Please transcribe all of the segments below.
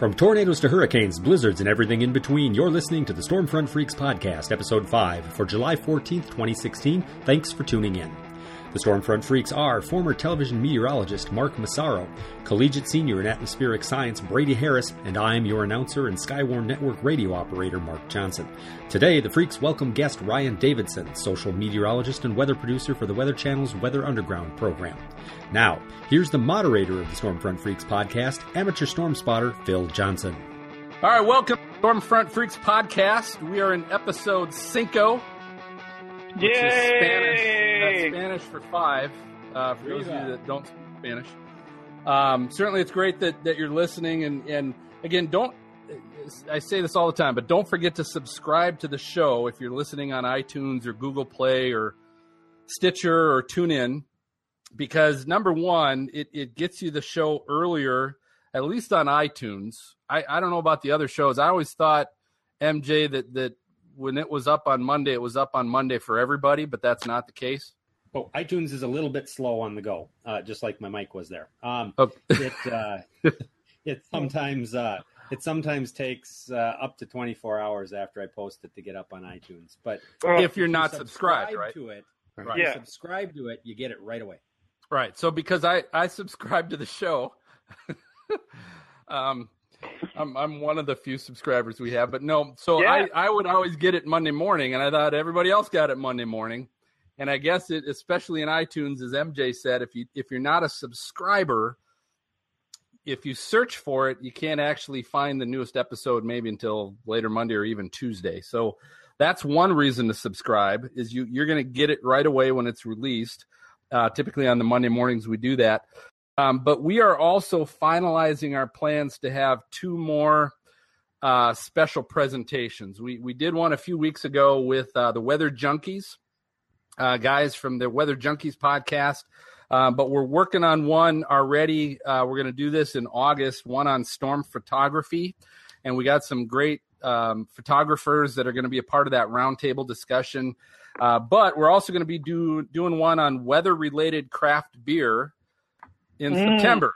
From tornadoes to hurricanes, blizzards, and everything in between, you're listening to the Stormfront Freaks Podcast, Episode 5, for July 14th, 2016. Thanks for tuning in. The Stormfront Freaks are former television meteorologist Mark Massaro, collegiate senior in atmospheric science Brady Harris, and I'm your announcer and Skywarn Network radio operator Mark Johnson. Today, the Freaks welcome guest Ryan Davidson, social meteorologist and weather producer for the Weather Channel's Weather Underground program. Now, here's the moderator of the Stormfront Freaks podcast, amateur storm spotter Phil Johnson. All right, welcome to Stormfront Freaks podcast. We are in episode cinco, which Yay! is Spanish. That's Spanish for five. Uh, for those of you that don't speak Spanish, um, certainly it's great that, that you're listening. And, and again, don't I say this all the time, but don't forget to subscribe to the show if you're listening on iTunes or Google Play or Stitcher or TuneIn, because number one, it, it gets you the show earlier, at least on iTunes. I, I don't know about the other shows. I always thought MJ that that when it was up on Monday, it was up on Monday for everybody, but that's not the case. Oh, iTunes is a little bit slow on the go, uh, just like my mic was there. Um, Oh. it uh, it sometimes uh, it sometimes takes uh, up to 24 hours after I post it to get up on iTunes. But if you're you not subscribe subscribed, right? to it, Right. you Yeah. subscribe to it, you get it right away. Right. So because I I subscribe to the show, um, I'm I'm one of the few subscribers we have. But no, so Yeah. I I would always get it Monday morning, and I thought everybody else got it Monday morning. And I guess it, especially in iTunes, as MJ said, if you if you're not a subscriber, if you search for it, you can't actually find the newest episode maybe until later Monday or even Tuesday. So that's one reason to subscribe is you you're going to get it right away when it's released. Uh, typically on the Monday mornings we do that. Um, but we are also finalizing our plans to have two more uh, special presentations. We we did one a few weeks ago with uh, the Weather Junkies, uh, guys from the Weather Junkies podcast. Uh, but we're working on one already. Uh, we're going to do this in August, one on storm photography. And we got some great um, photographers that are going to be a part of that roundtable discussion. Uh, but we're also going to be do, doing one on weather related craft beer in Mm. September.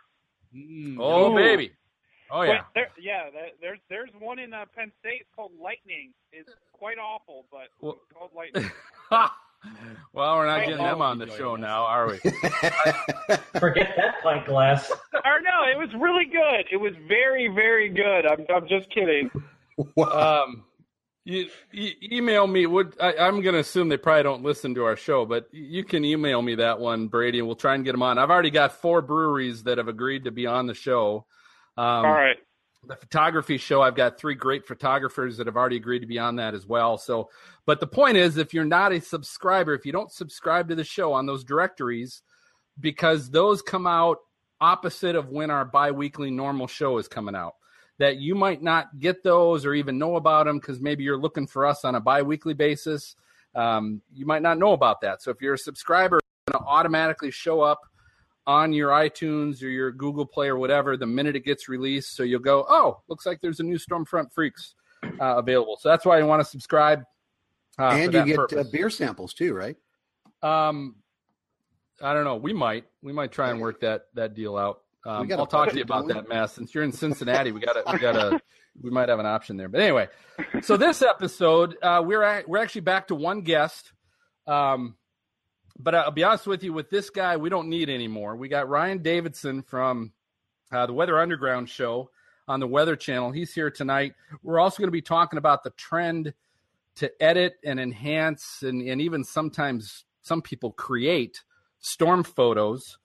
Oh, Ooh. baby. Oh, Wait, yeah. there, yeah. There, there's there's one in uh, Penn State it's called Lightning. It's quite awful, but Well- it's called Lightning. well, we're not Right. getting them on the show now, are we? Forget that pint glass. or no, it was really good. It was very very good. I'm I'm just kidding. um, you, you email me. Would I, I'm going to assume they probably don't listen to our show, but you can email me that one, Brady, and we'll try and get them on. I've already got four breweries that have agreed to be on the show. Um, All right. the photography show i've got three great photographers that have already agreed to be on that as well so but the point is if you're not a subscriber if you don't subscribe to the show on those directories because those come out opposite of when our bi-weekly normal show is coming out that you might not get those or even know about them because maybe you're looking for us on a bi-weekly basis um, you might not know about that so if you're a subscriber it's going to automatically show up on your iTunes or your Google Play or whatever the minute it gets released. So you'll go, oh, looks like there's a new Stormfront Freaks uh, available. So that's why you want to subscribe. Uh, and you get uh, beer samples too, right? Um, I don't know. We might we might try and work that that deal out. Um, a I'll talk to you about that mess. Since you're in Cincinnati, we got we got to we might have an option there. But anyway, so this episode uh, we're at, we're actually back to one guest. Um, but I'll be honest with you, with this guy, we don't need anymore. We got Ryan Davidson from uh, the Weather Underground show on the Weather Channel. He's here tonight. We're also going to be talking about the trend to edit and enhance and, and even sometimes some people create storm photos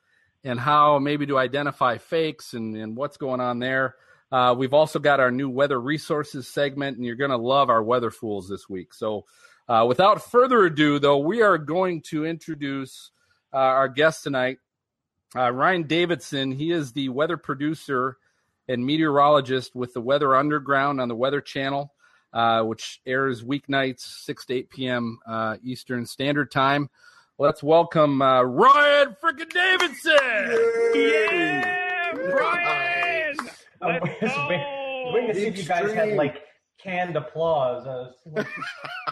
and how maybe to identify fakes and, and what's going on there. Uh, we've also got our new weather resources segment, and you're going to love our weather fools this week. So, uh, without further ado, though, we are going to introduce uh, our guest tonight, uh, Ryan Davidson. He is the weather producer and meteorologist with the Weather Underground on the Weather Channel, uh, which airs weeknights, 6 to 8 p.m. Uh, Eastern Standard Time. Let's welcome uh, Ryan frickin' Davidson. Yeah, Brian. I Let's was waiting- go. waiting to see if you guys had Extreme. like canned applause. Uh,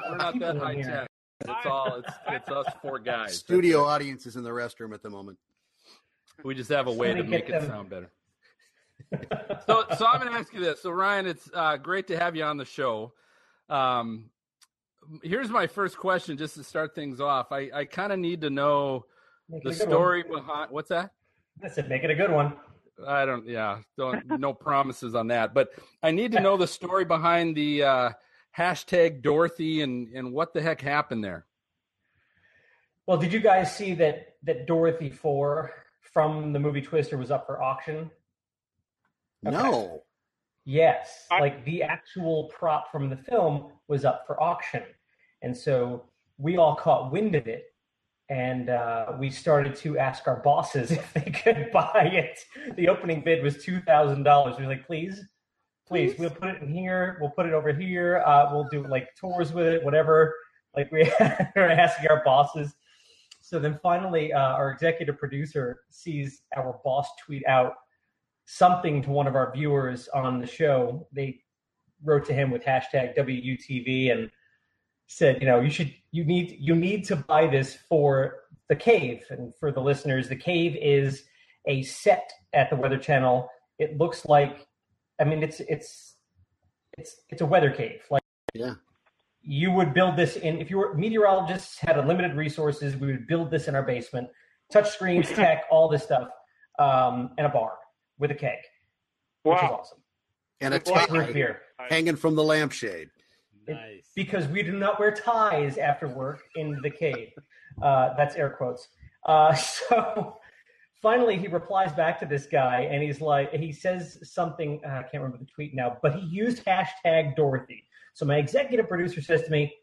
We're not that high tech. It's all it's it's us four guys. Studio audience is in the restroom at the moment. We just have a way to Somebody make get it them- sound better. so, so I'm going to ask you this. So, Ryan, it's uh, great to have you on the show. Um, here's my first question, just to start things off. I, I kind of need to know Make the it a good story behind. What's that? I said, make it a good one. I don't. Yeah, don't. No promises on that. But I need to know the story behind the uh, hashtag Dorothy and and what the heck happened there. Well, did you guys see that that Dorothy Four from the movie Twister was up for auction? No. Yes, I- like the actual prop from the film was up for auction, and so we all caught wind of it, and uh, we started to ask our bosses if they could buy it. The opening bid was two thousand dollars. We were like, please, please, we'll put it in here. We'll put it over here. Uh, we'll do like tours with it, whatever. Like we were asking our bosses. So then finally, uh, our executive producer sees our boss tweet out something to one of our viewers on the show. They wrote to him with hashtag WUTV and said, you know, you should you need you need to buy this for the cave. And for the listeners, the cave is a set at the Weather Channel. It looks like I mean it's it's it's it's a weather cave. Like Yeah. you would build this in if you were meteorologists had unlimited resources, we would build this in our basement. Touch screens, tech, all this stuff, um, and a bar with a keg, which is awesome. And a Well, Root tie beer. hanging from the lampshade. Nice. because we do not wear ties after work in the cave. Uh, that's air quotes. Uh, so finally, he replies back to this guy, and he's like, he says something. uh, I can't remember the tweet now, but he used hashtag Dorothy. So my executive producer says to me,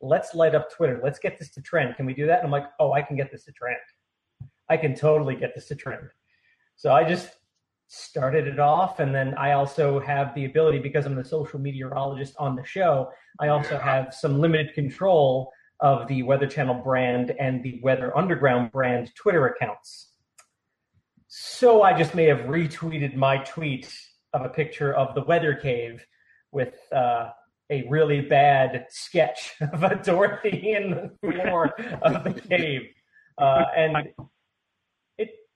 "Let's light up Twitter. Let's get this to trend. Can we do that?" And I'm like, "Oh, I can get this to trend. I can totally get this to trend." So I just started it off, and then I also have the ability because I'm the social meteorologist on the show. I also have some limited control of the Weather Channel brand and the Weather Underground brand Twitter accounts. So I just may have retweeted my tweet of a picture of the weather cave with uh, a really bad sketch of a Dorothy in the floor of the cave. Uh, and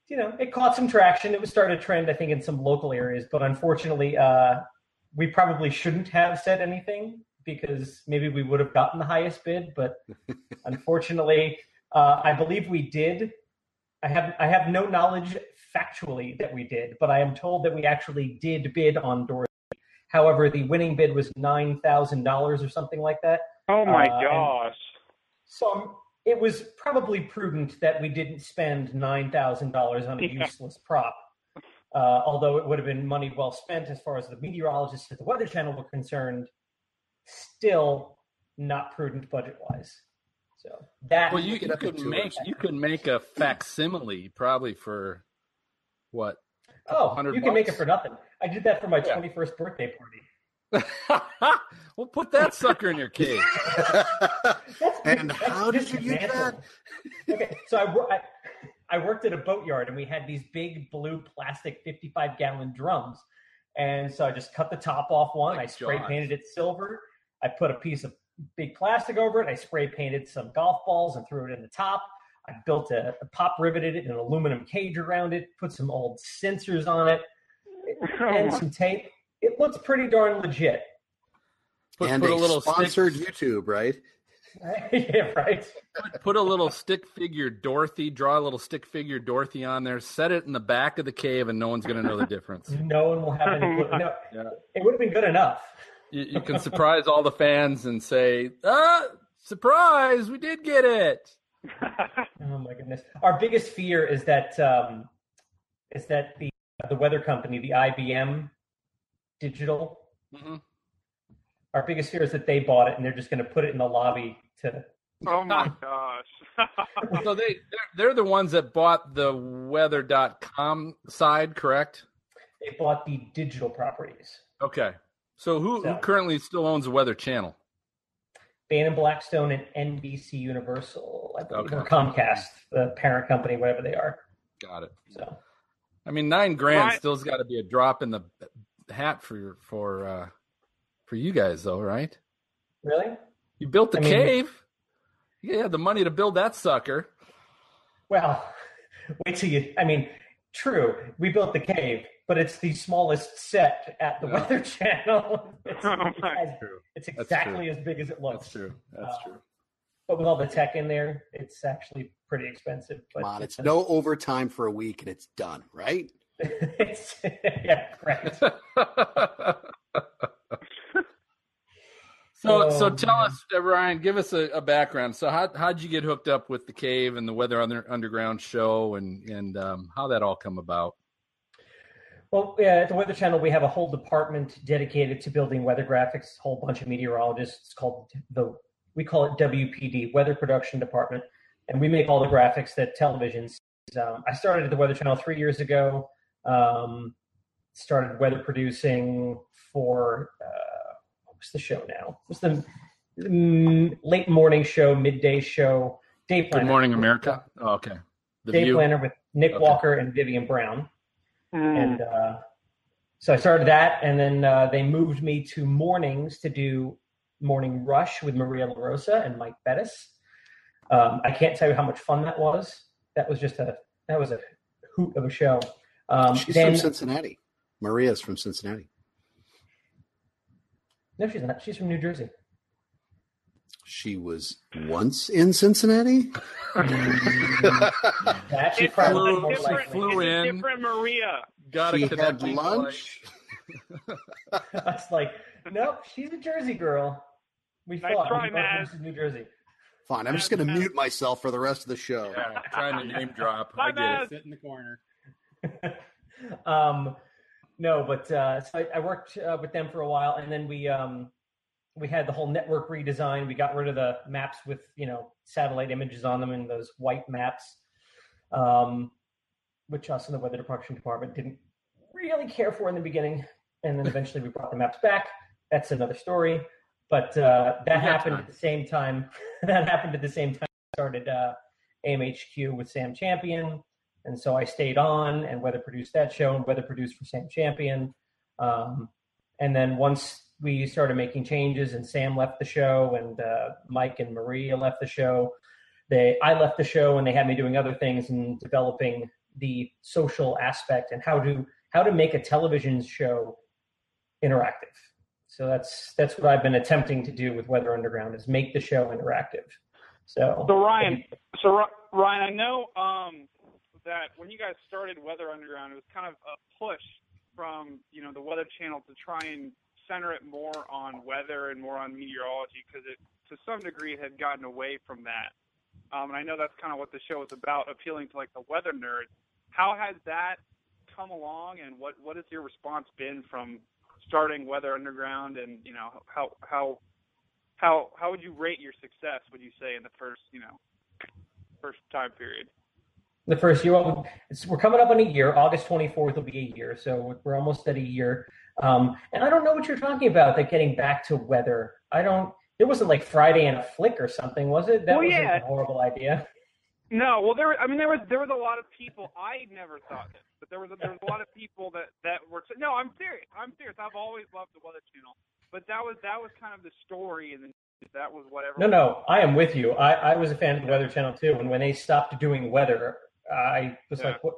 you know, it caught some traction. It was started a trend, I think, in some local areas, but unfortunately, uh, we probably shouldn't have said anything because maybe we would have gotten the highest bid, but unfortunately, uh, I believe we did. I have I have no knowledge factually that we did, but I am told that we actually did bid on Dorothy. However, the winning bid was nine thousand dollars or something like that. Oh my Uh, gosh. So it was probably prudent that we didn't spend nine thousand dollars on a Yeah. useless prop. Uh, although it would have been money well spent as far as the meteorologists at the Weather Channel were concerned, still not prudent budget wise. So that Well, you, you could make you could make a facsimile probably for what? oh, you can make it for nothing. I did that for my Yeah. twenty first birthday party. well, put that sucker in your cage. And that's how did you use that? okay, so I, I I worked at a boatyard and we had these big blue plastic 55 gallon drums. And so I just cut the top off one. Like I spray Jaws. painted it silver. I put a piece of big plastic over it. I spray painted some golf balls and threw it in the top. I built a, a pop riveted it, an aluminum cage around it, put some old sensors on it, Oh and some tape. It looks pretty darn legit. Put, and put a a little sponsored stick, YouTube, right? yeah, right. put, put a little stick figure Dorothy. Draw a little stick figure Dorothy on there. Set it in the back of the cave, and no one's going to know the difference. No one will have any clue. No, Yeah. It would have been good enough. You, you can surprise all the fans and say, "Ah, surprise! We did get it." Oh my goodness! Our biggest fear is that um, is that the the weather company, the IBM Digital. Mhm. Our biggest fear is that they bought it and they're just going to put it in the lobby to. oh my gosh. So they they're, they're the ones that bought the weather.com side, correct? They bought the digital properties. Okay. So who, who currently still owns the Weather Channel? Bain and Blackstone and NBC Universal, I believe, Okay. or Comcast, the parent company, whatever they are. Got it. So I mean, nine grand Right. still's got to be a drop in the hat for for uh, for you guys, though, right? really, You built the I mean- cave. You had the money to build that sucker. well, wait till you. I mean, true. We built the cave. but it's the smallest set at the Yeah. Weather Channel. It's, Oh, it's as- True. it's That's exactly as big as it looks. That's true. That's Uh, true. But with all the tech in there, it's actually pretty expensive. But Come on, it's no overtime for a week and it's done, right? It's yeah, right. So, so tell man. us, uh, Ryan, give us a, a background. So, how how'd you get hooked up with the cave and the Weather Under, Underground show, and and um, how that all come about? Well, yeah, at the Weather Channel, we have a whole department dedicated to building weather graphics. A whole bunch of meteorologists. It's called the we call it WPD, Weather Production Department, and we make all the graphics that television. sees. Um, I started at the Weather Channel three years ago. Um, started weather producing for uh, what's the show now? What's the mm, late morning show, midday show? Day Good Morning America. Oh, okay. The Day View. Planner with Nick Okay. Walker and Vivian Brown Mm. and uh, so I started that, and then uh, they moved me to mornings to do Morning Rush with Maria LaRosa and Mike Bettes. Um, I can't tell you how much fun that was. That was just a that was a hoot of a show. Um, She's then, from Cincinnati. Maria's from Cincinnati. no, she's not. She's from New Jersey. She was once in Cincinnati. That she It's probably flew- more different, flew it's in. different Maria. Got she it. had lunch. I was like, nope, she's a Jersey girl. We Nice fought. try, we both Maz. New Jersey. Fine, I'm just going to mute myself for the rest of the show. Yeah, trying to name drop. Bye, I get Matt. it. Sit in the corner. um, no, but uh, so I, I worked uh, with them for a while, and then we um, we had the whole network redesign. We got rid of the maps with you know satellite images on them and those white maps, um, which us in the weather production department didn't really care for in the beginning, and then eventually we brought the maps back. That's another story. But uh, that happened time. at the same time. that happened at the same time. I started uh, AMHQ with Sam Champion, and so I stayed on and weather produced that show and weather produced for Sam Champion. Um, and then once we started making changes and Sam left the show and uh, Mike and Maria left the show, they I left the show and they had me doing other things and developing the social aspect and how to how to make a television show interactive. So that's that's what I've been attempting to do with Weather Underground is make the show interactive. So, So Ryan, so Ryan, I know um, that when you guys started Weather Underground, it was kind of a push from you know the Weather Channel to try and center it more on weather and more on meteorology because it to some degree had gotten away from that. Um, and I know that's kind of what the show is about, appealing to like the weather nerds. How has that come along, and what what has your response been from starting Weather Underground, and you know how how how how would you rate your success? Would you say in the first you know first time period? The first year. Well, it's, we're coming up on a year. August 24th will be a year, so we're almost at a year. Um, and I don't know what you're talking about. That getting back to weather. I don't. It wasn't like Friday and a flick or something, was it? That Well, was yeah. a horrible idea. No, well, there. I mean, there was there was a lot of people. I never thought this, but there was a, there was a lot of people that that were. No, I'm serious. I'm serious. I've always loved the Weather Channel, but that was that was kind of the story, and that was whatever. No, no, I am with you. I, I was a fan of the Weather Channel too. And when they stopped doing weather, I was Yeah. like, what?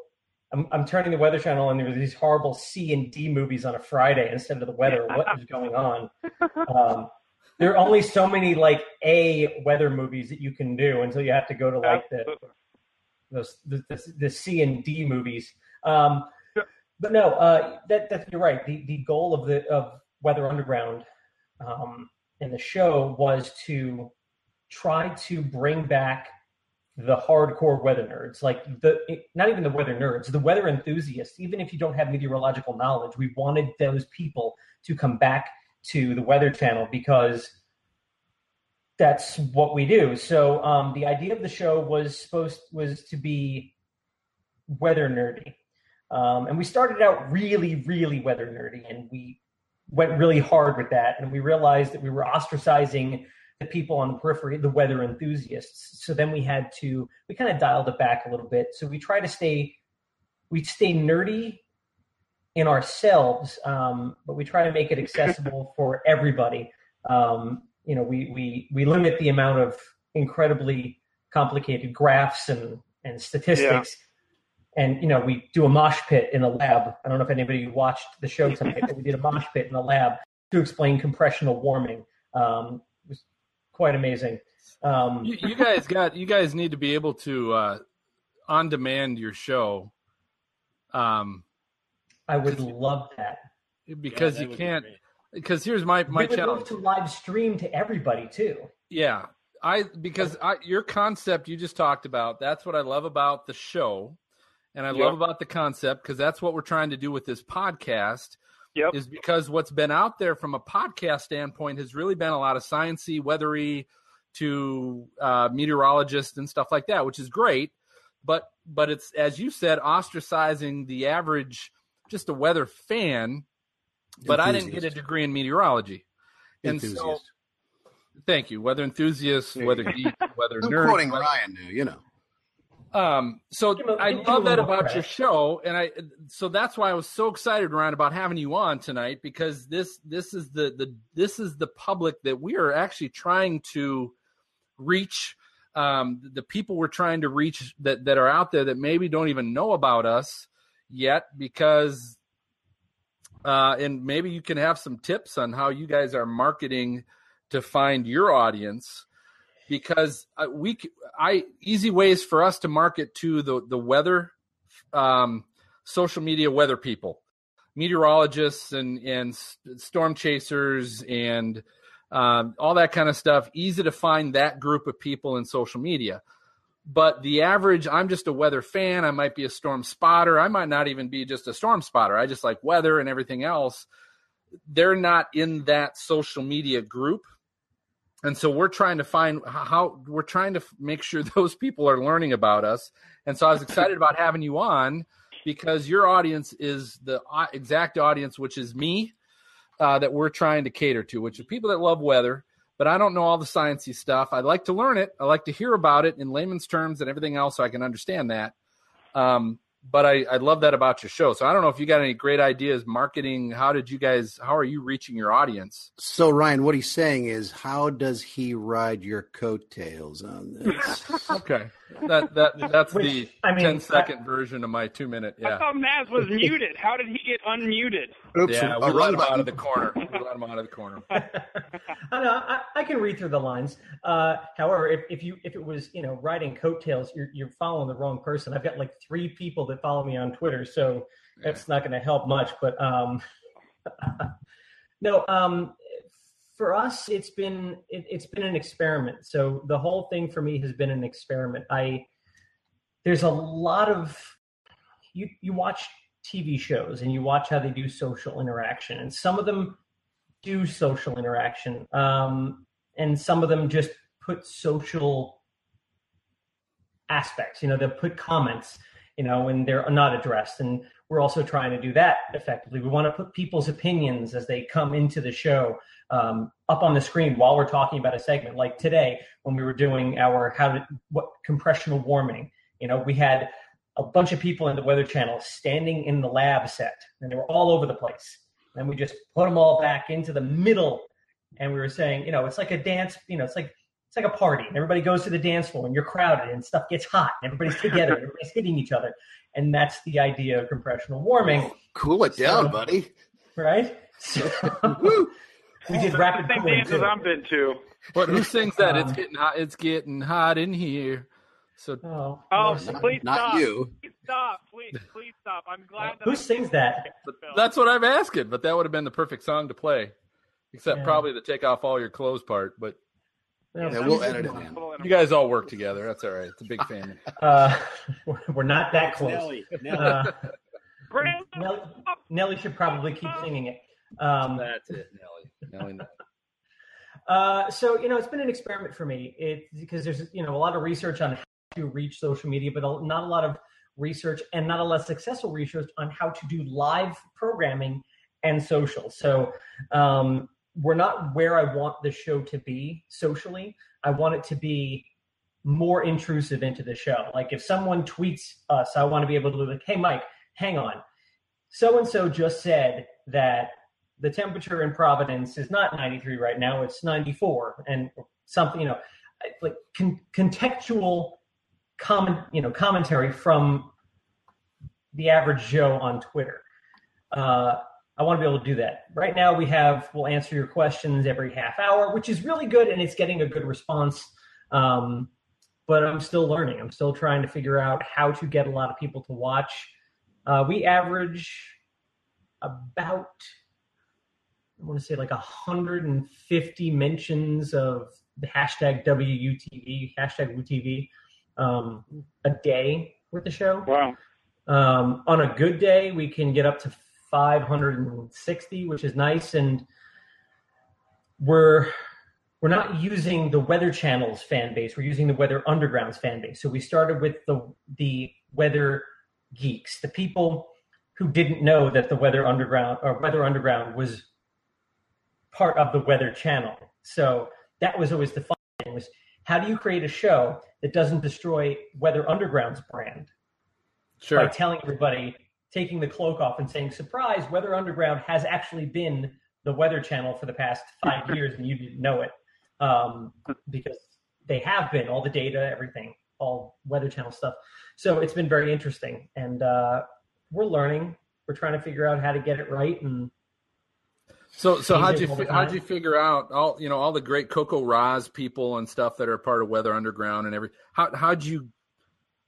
I'm, I'm turning the Weather Channel, and there were these horrible C and D movies on a Friday instead of the weather. What is going on? Um, there are only so many like A weather movies that you can do until you have to go to like the those the, the, the C and D movies. Um, Yeah. but no, uh, that that you're right. The the goal of the of Weather Underground um, in the show was to try to bring back the hardcore weather nerds, like the not even the weather nerds, the weather enthusiasts. Even if you don't have meteorological knowledge, we wanted those people to come back to the Weather Channel because that's what we do. So um, the idea of the show was supposed was to be weather nerdy, um, and we started out really, really weather nerdy, and we went really hard with that, and we realized that we were ostracizing the people on the periphery, the weather enthusiasts. So then we had to we kind of dialed it back a little bit. So we try to stay we stay nerdy in ourselves, um, but we try to make it accessible for everybody. Um, you know, we we we limit the amount of incredibly complicated graphs and and statistics and you know we do a mosh pit in a lab. I don't know if anybody watched the show tonight, but we did a mosh pit in a lab to explain compressional warming. Um, quite amazing. Um, You, you guys got you guys need to be able to uh, on demand your show, um, I would love that. because Yeah, that you can't. Because here's my my we would challenge. love to live stream to everybody too. Yeah, I because I your concept you just talked about. That's what I love about the show, and I Yep. love about the concept because that's what we're trying to do with this podcast. Yep. Is because what's been out there from a podcast standpoint has really been a lot of sciency, weathery, to uh, meteorologists and stuff like that, which is great. But but it's as you said, ostracizing the average, just a weather fan. But I didn't get a degree in meteorology, and so Enthusiast. Thank you. Weather enthusiasts, There you weather go. geek, weather I'm nerd. quoting Ryan now, you know. Um, so Give him a- I love that about your show, and I so that's why I was so excited, Ryan, about having you on tonight because this this is the the this is the public that we are actually trying to reach. Um, the people we're trying to reach that that are out there that maybe don't even know about us yet because uh, and maybe you can have some tips on how you guys are marketing to find your audience because uh, we I easy ways for us to market to the the weather um, social media weather people. Meteorologists and and storm chasers and um, all that kind of stuff. Easy to find that group of people in social media. But the average i'm just a weather fan. I might be a storm spotter. I might not even be just a storm spotter. I just like weather and everything else. They're not in that social media group and so we're trying to find how we're trying to make sure those people are learning about us and so i was excited about having you on because your audience is the exact audience which is me uh, that we're trying to cater to which is people that love weather but I don't know all the sciencey stuff. I like to learn it. I like to hear about it in layman's terms and everything else, so I can understand that. Um, but I, I love that about your show. So I don't know if you got any great ideas marketing. How did you guys? How are you reaching your audience? So Ryan, what he's saying is, how does he ride your coattails on this? Okay, that that that's Which, the I mean, 10 second version of my two minute. I Yeah, thought Maz was muted. How did he get unmuted? Oops, yeah. a We let him out of the corner. We let him out of the corner. I know I, I can read through the lines. Uh, however, if, if you if it was you know riding coattails, you're you're following the wrong person. I've got like three people that follow me on Twitter, so that's not going to help much. But um, no, um, for us, it's been it, it's been an experiment. So the whole thing for me has been an experiment. I there's a lot of you you watch TV shows and you watch how they do social interaction, and some of them do social interaction, um, and some of them just put social aspects. You know, they'll put comments, you know, when they're not addressed, and we're also trying to do that effectively. We want to put people's opinions as they come into the show um, up on the screen while we're talking about a segment. Like today, when we were doing our how to what compressional warming, you know, we had a bunch of people in the Weather Channel standing in the lab set, and they were all over the place. And we just put them all back into the middle, and we were saying, you know, it's like a dance. You know, it's like it's like a party, and everybody goes to the dance floor, and you're crowded, and stuff gets hot, and everybody's together, and everybody's hitting each other, and that's the idea of compressional warming, Cool it down, buddy. right? So Woo. we did That's rapid the same cooling dances too. I've been to. but Who sings that? it's Um, getting hot. It's getting hot in here. So Oh, Oh, mercy. please Not stop. you. Please stop. Please, please stop. I'm glad that who I- sings that? that's what I'm asking. But that would have been the perfect song to play, except Yeah. probably the take off all your clothes part. But Yeah, we'll edit it in. you guys all work together. That's all right. It's a big family. Uh, we're- we're not that close. Nelly, Nelly. Uh, Nelly, Nelly should probably keep singing it. Um, That's it, Nelly. Nelly. Nelly. uh, so you know, it's been an experiment for me. It because there's you know a lot of research on how to reach social media, but not a lot of research and not a lot of successful research on how to do live programming and social. So um, we're not where I want the show to be socially. I want it to be more intrusive into the show. Like if someone tweets us, I want to be able to be like, "Hey, Mike, hang on. So and so just said that the temperature in Providence is not 93 right now; it's 94, and something you know, like con- contextual comment, you know, commentary from the average Joe on Twitter. Uh, I want to be able to do that. Right now, we have we'll answer your questions every half hour, which is really good, and it's getting a good response. Um, but I'm still learning. I'm still trying to figure out how to get a lot of people to watch. Uh, we average about I want to say like 150 mentions of the hashtag WUTV, hashtag WUTV, um, a day with the show. Wow. Um, on a good day, we can get up to 560, which is nice. And we're we're not using the Weather Channel's fan base. We're using the Weather Underground's fan base. So we started with the the Weather geeks, the people who didn't know that the Weather Underground or Weather Underground was part of the Weather Channel. So that was always the fun thing was how do you create a show that doesn't destroy Weather Underground's brand Sure. by telling everybody, taking the cloak off and saying, surprise, Weather Underground has actually been the Weather Channel for the past five years and you didn't know it. Um, because they have been, all the data, everything, all Weather Channel stuff. So it's been very interesting. And uh, we're learning. We're trying to figure out how to get it right. And So, so how'd you Changes all the fi- how'd you figure out all you know all the great CoCoRaHS people and stuff that are part of Weather Underground and every how how'd you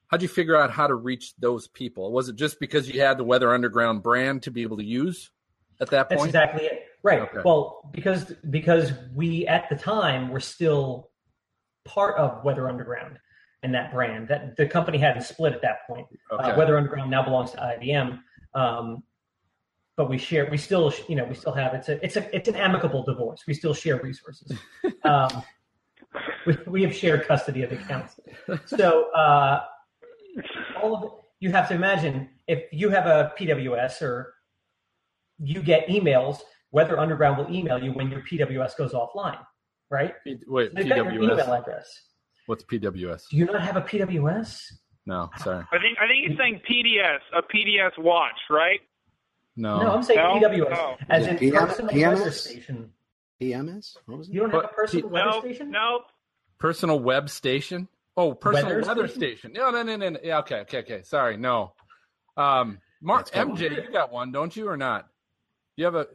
how'd you figure out how to reach those people? Was it just because you had the Weather Underground brand to be able to use at that point? That's exactly it. Right. Okay. Well, because because we at the time were still part of Weather Underground and that brand. That the company hadn't split at that point. Okay. Uh, Weather Underground now belongs to IBM. Um, but we share. We still, you know, we still have. It's a, it's a, it's an amicable divorce. We still share resources. Um, we, we have shared custody of accounts. So uh, all of you have to imagine if you have a PWS or you get emails, whether Underground will email you when your PWS goes offline, right? P- wait, They've got your email PWS. address. What's PWS? Do you not have a PWS? No, sorry, I think I think he's saying PDS, a PDS watch, right? no. No, I'm saying No? PWS, Oh. as in PM personal PMS? weather station. PMS? What was it? You don't have a personal P- weather No, station? no. Personal web station. Oh, personal Weather weather, station? station. No, no, no, no, no. Yeah, okay, okay, okay. Sorry, no. Um, Mark That's cool. MJ, you got one, don't you, or not? You have a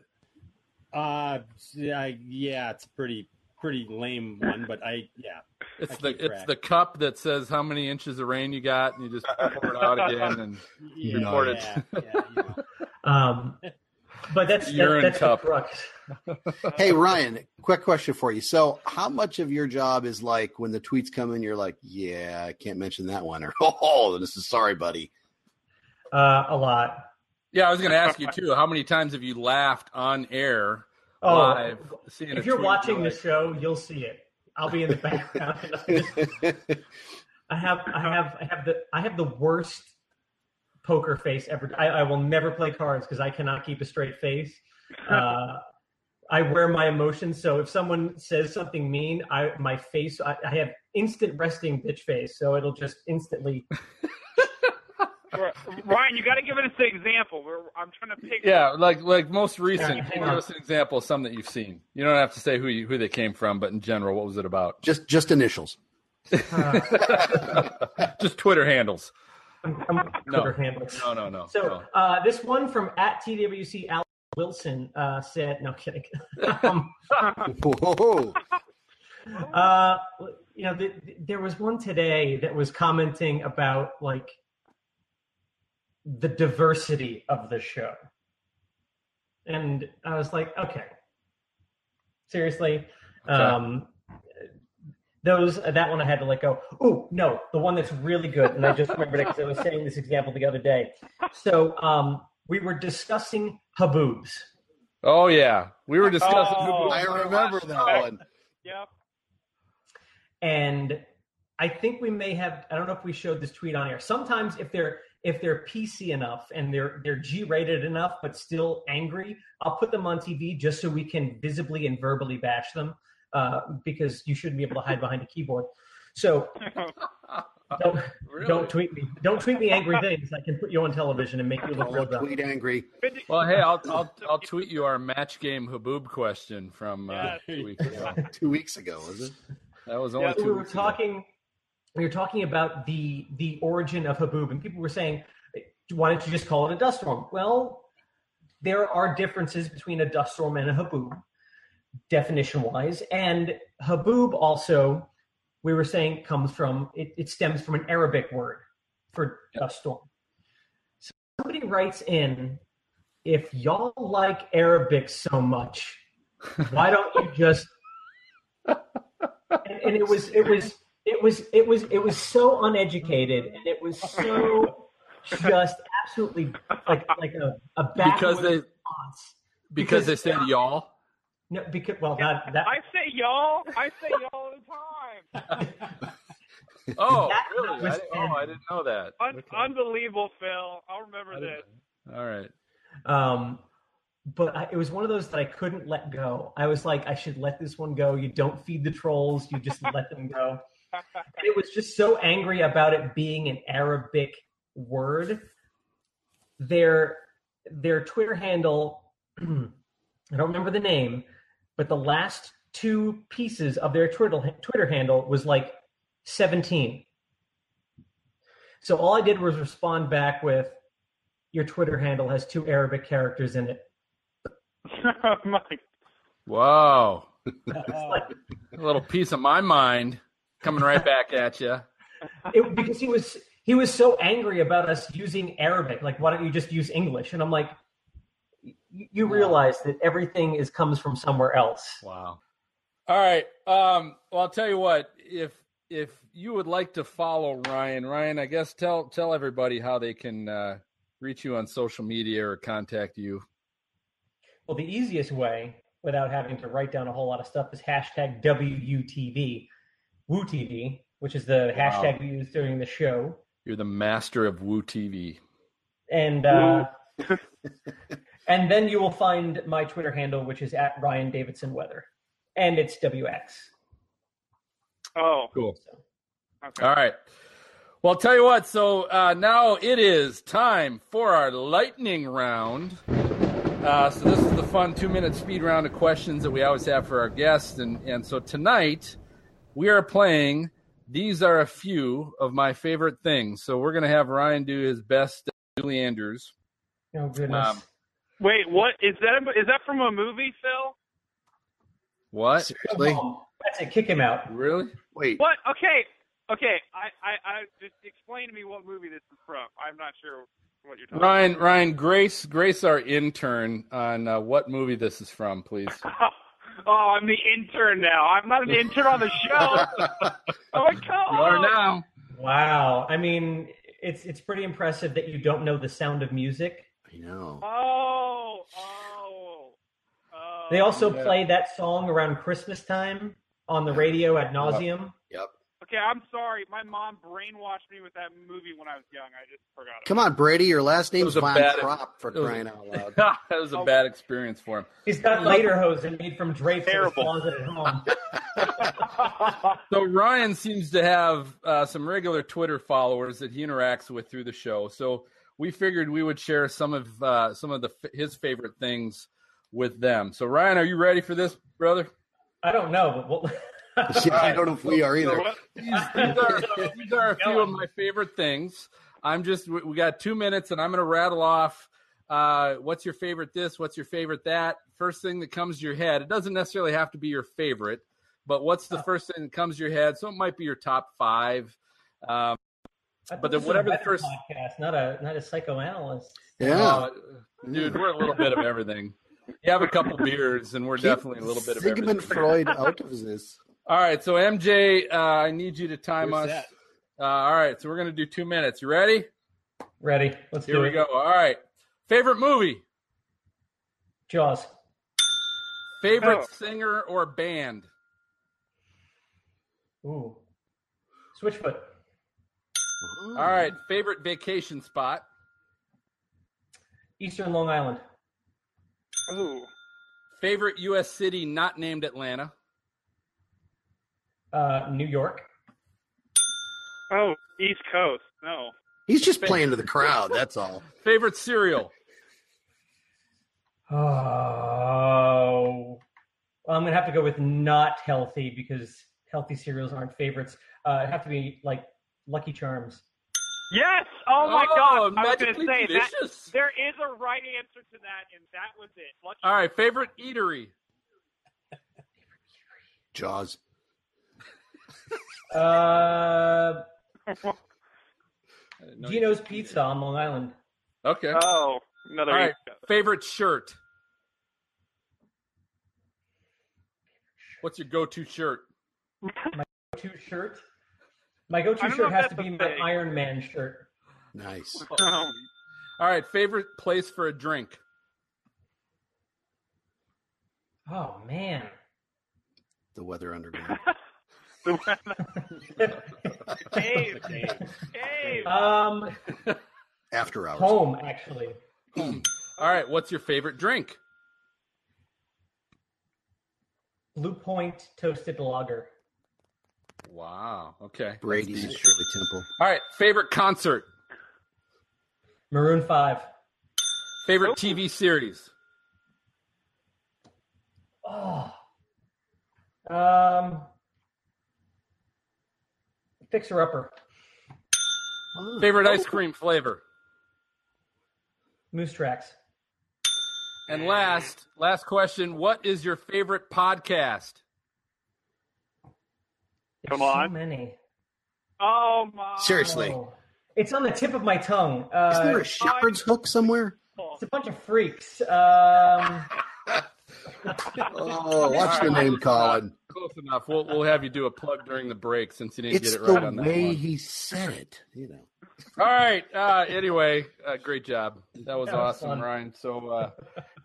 Uh, yeah, yeah, it's pretty pretty lame one, but I yeah. It's I the it's track. the cup that says how many inches of rain you got, and you just pour it out again. And yeah, Report it. yeah, yeah, you know. Um, but that's that, Urine that's cup. the crux. Hey Ryan, quick question for you. So, how much of your job is like when the tweets come in, you're like, "Yeah, I can't mention that one," or "Oh, this is sorry, buddy." Uh, a lot. yeah, I was going to ask you too. How many times have you laughed on air Oh, live? If you're watching the show, you'll see it. I'll be in the background. I, just, I have, I have, I have the, I have the worst poker face ever. I, I will never play cards because I cannot keep a straight face. Uh, I wear my emotions, so if someone says something mean, I my face, I, I have instant resting bitch face, so it'll just instantly. Ryan, you got to give us an example. We're, I'm trying to pick. yeah, like like most recent. Yeah, hang give us an example of some that you've seen. You don't have to say who you, who they came from, but in general, what was it about? just just initials. Uh, Just Twitter handles. I'm, I'm No. Twitter handles. No, no, no. So no. uh, this one from at TWC Alex Wilson uh, said, no kidding. um, Whoa. uh, you know, th- th- there was one today that was commenting about like the diversity of the show, and I was like, okay, seriously. Um, those that one I had to let go. Oh no, the one that's really good, and I just remembered it because I was saying this example the other day. So um, we were discussing haboobs. Oh yeah, we were discussing. Oh, I remember that one. Yep. and I think we may have. I don't know if we showed this tweet on air. Sometimes if they're if they're PC enough and they're they're G rated enough but still angry, I'll put them on TV just so we can visibly and verbally bash them uh, because you shouldn't be able to hide behind a keyboard. So don't Really? don't tweet me. Don't tweet me angry things. I can put you on television and make you look real dumb. tweet angry. Well, hey, I'll I'll I'll tweet you our match game Haboob question from uh, two weeks ago. Two weeks ago, was it? That was only Yeah, two we were weeks ago. talking we were talking about the the origin of haboob and people were saying why don't you just call it a dust storm? Well, there are differences between a dust storm and a haboob, definition wise. And haboob also, we were saying, comes from, it, it stems from an Arabic word for dust storm. So somebody writes in, if y'all like Arabic so much, why don't you just and, and it was it was it was it was it was so uneducated and it was so just absolutely like like a, a Because they- response. Because they say y'all. No, because well that that I say y'all. I say y'all all the time. Oh, That really? I didn't, oh, I didn't know that. Un- Okay. Unbelievable, Phil. I'll remember this. didn't- All right. um but I, it was one of those that I couldn't let go. I was like, I should let this one go. You don't feed the trolls; you just let them go. And it was just so angry about it being an Arabic word. Their their Twitter handle, I don't remember the name, but the last two pieces of their Twitter Twitter handle was like 17. So all I did was respond back with, "Your Twitter handle has two Arabic characters in it." oh my Wow. Like, A little piece of my mind coming right back at you. it, because he was he was so angry about us using Arabic. Like, why don't you just use English? And I'm like, you, you realize that everything is comes from somewhere else. Wow. All right. Um, well, I'll tell you what. If if you would like to follow Ryan, Ryan, I guess tell tell everybody how they can uh, reach you on social media or contact you. Well, the easiest way, without having to write down a whole lot of stuff, is hashtag WUTV, WooTV, which is the Wow. hashtag we use during the show. You're the master of Woo TV. And uh, and then you will find my Twitter handle, which is at Ryan Davidson Weather, and it's WX. Oh, Cool. okay. All right. Well, I'll tell you what. So uh, now it is time for our lightning round. Uh, so this is the fun two-minute speed round of questions that we always have for our guests, and and so tonight we are playing. These are a few of my favorite things. So we're gonna have Ryan do his best Julie Andrews. Oh goodness. Um, Wait, what is that? Is that from a movie, Phil? What? Seriously? That's it. Kick him out. Really? Wait. What? Okay, okay. I, I, I just explain to me what movie this is from. I'm not sure what you're talking. Ryan, Ryan, Grace, Grace, our intern on uh, what movie this is from, please. Oh, I'm the intern now. I'm not an intern on the show. oh my god! You are now. Wow. I mean, it's it's pretty impressive that you don't know the sound of music. I know. Oh, oh, oh. They also Yeah. play that song around Christmas time on the radio at nauseum. Yep. Okay, I'm sorry. My mom brainwashed me with that movie when I was young. I just forgot. It. Come on, Brady. Your last name is Von bad- for crying out loud. that was a Oh. bad experience for him. He's got lederhosen made from drapes Terrible. closet at home. So Ryan seems to have uh, some regular Twitter followers that he interacts with through the show. So we figured we would share some of uh, some of the his favorite things with them. So Ryan, are you ready for this, brother? I don't know, but we'll... Yeah, I don't know if we are either. What? These, these are, these are a few of my favorite things. I'm just we we got two minutes, and I'm going to rattle off. Uh, what's your favorite? This. What's your favorite? That. First thing that comes to your head. It doesn't necessarily have to be your favorite, but what's the first thing that comes to your head? So it might be your top five. Um, I thought But this then whatever the first- podcast, not a not a psychoanalyst. Yeah. uh, dude, we're a little bit of everything. You have a couple beers, and we're Keep definitely a little bit of everything. Sigmund Freud out of this. All right, so MJ, uh, I need you to time Where's us. Uh, all right, so we're gonna do two minutes. You ready? Ready? Let's Here do we it. go. All right. Favorite movie? Jaws. Favorite Oh. singer or band? Ooh. Switchfoot. All right. Favorite vacation spot? Eastern Long Island. Ooh. Favorite U.S. city not named Atlanta? Uh, New York. Oh, East Coast. No. He's just playing to the crowd. That's all. Favorite cereal? Oh. Well, I'm gonna have to go with not healthy because healthy cereals aren't favorites. Uh, it'd have to be like Lucky Charms. Yes. Oh my Oh, God! I was going magically to say that delicious. there is a right answer to that, and that was it. Lucky All right, favorite eatery. Jaws. Uh, I didn't know you- Gino's Pizza on Long Island. Okay. Oh, another. All right, favorite shirt. What's your go-to shirt? My go-to shirt. My go-to I don't know shirt has to be my thing. Iron Man shirt. Nice. Oh. All right, favorite place for a drink. Oh man. The weather underground. Dave, Dave, Dave. um, After hours. home actually. All right, what's your favorite drink? Blue Point toasted lager. Wow. Okay. Brady's and Shirley Temple. All right, favorite concert. Maroon Five. Favorite Oh. TV series. Oh. Um. Fixer Upper. Oh, Favorite ice cream flavor. Moose Tracks. And last, last question. What is your favorite podcast? Come There's on. So many. Oh my. Seriously. Oh. It's on the tip of my tongue. Uh, Is there a shepherd's hook somewhere? it's a bunch of freaks. Um, Oh, watch the name, Colin. Close enough. We'll we'll have you do a plug during the break since you didn't It's get it right on that It's the way one. he said it. You know. All right. Uh, anyway, uh, great job. That was That was awesome, fun. Ryan. So uh,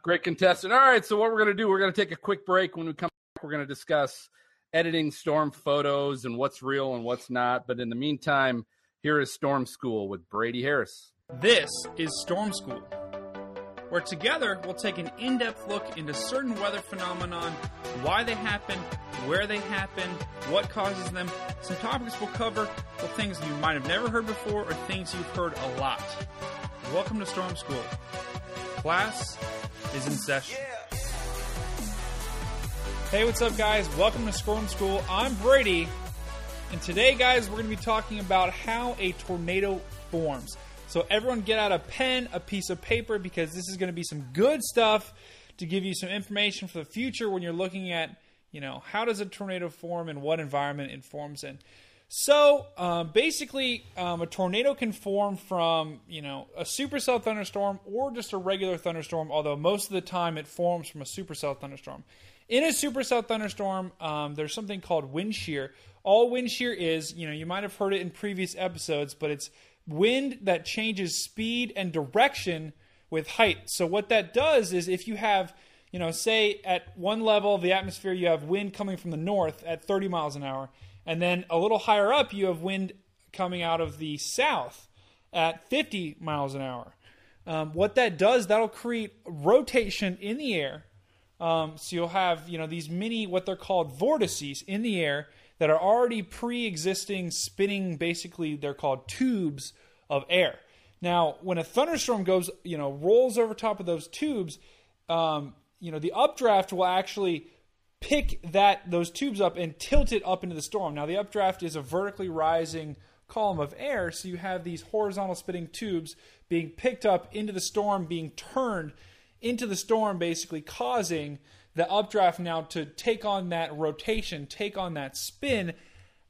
great contestant. All right. So what we're gonna do? We're gonna take a quick break. When we come back, we're gonna discuss editing storm photos and what's real and what's not. But in the meantime, here is Storm School with Brady Harris. This is Storm School, where together we'll take an in depth look into certain weather phenomenon, why they happen, where they happen, what causes them. Some topics we'll cover are things you might have never heard before or things you've heard a lot. Welcome to Storm School. Class is in session. Hey, what's up, guys? Welcome to Storm School. I'm Brady. And today, guys, we're going to be talking about how a tornado forms. So, everyone get out a pen, a piece of paper, because this is going to be some good stuff to give you some information for the future when you're looking at, you know, how does a tornado form and what environment it forms in. So, um, basically, um, a tornado can form from, you know, a supercell thunderstorm or just a regular thunderstorm, although most of the time it forms from a supercell thunderstorm. In a supercell thunderstorm, um, there's something called wind shear. All wind shear is, you know, you might have heard it in previous episodes, but it's wind that changes speed and direction with height. So what that does is if you have, you know, say at one level of the atmosphere you have wind coming from the north at 30 miles an hour, and then a little higher up you have wind coming out of the south at 50 miles an hour. Um, what that does, that'll create rotation in the air um, so you'll have you know these mini what they're called vortices in the air that are already pre-existing spinning. Basically, they're called tubes of air. Now, when a thunderstorm goes, you know, rolls over top of those tubes, um, you know, the updraft will actually pick that those tubes up and tilt it up into the storm. Now, the updraft is a vertically rising column of air, so you have these horizontal spinning tubes being picked up into the storm, being turned into the storm, basically causing the updraft now to take on that rotation, take on that spin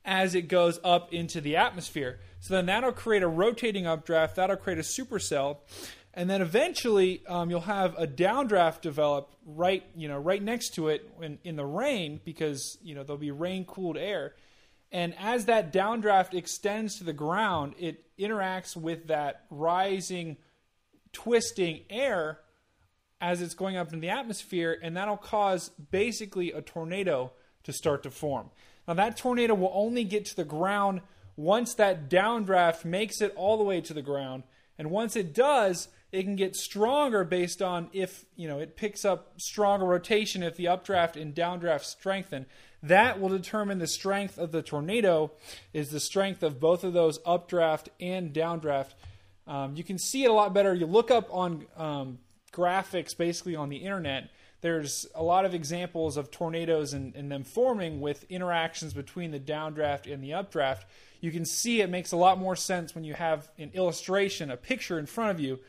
as it goes up into the atmosphere. So then that'll create a rotating updraft, that'll create a supercell, and then eventually um, you'll have a downdraft develop right, you know, right next to it in, in the rain because you know there'll be rain cooled air. And as that downdraft extends to the ground, it interacts with that rising, twisting air as it's going up in the atmosphere, and that'll cause basically a tornado to start to form. Now, that tornado will only get to the ground once that downdraft makes it all the way to the ground, and once it does, it can get stronger based on if you know it picks up stronger rotation if the updraft and downdraft strengthen. That will determine the strength of the tornado. Is the strength of both of those updraft and downdraft. Um, you can see it a lot better. You look up on um, graphics basically on the internet. there's a lot of examples of tornadoes and, and them forming with interactions between the downdraft and the updraft. You can see it makes a lot more sense when you have an illustration, a picture in front of you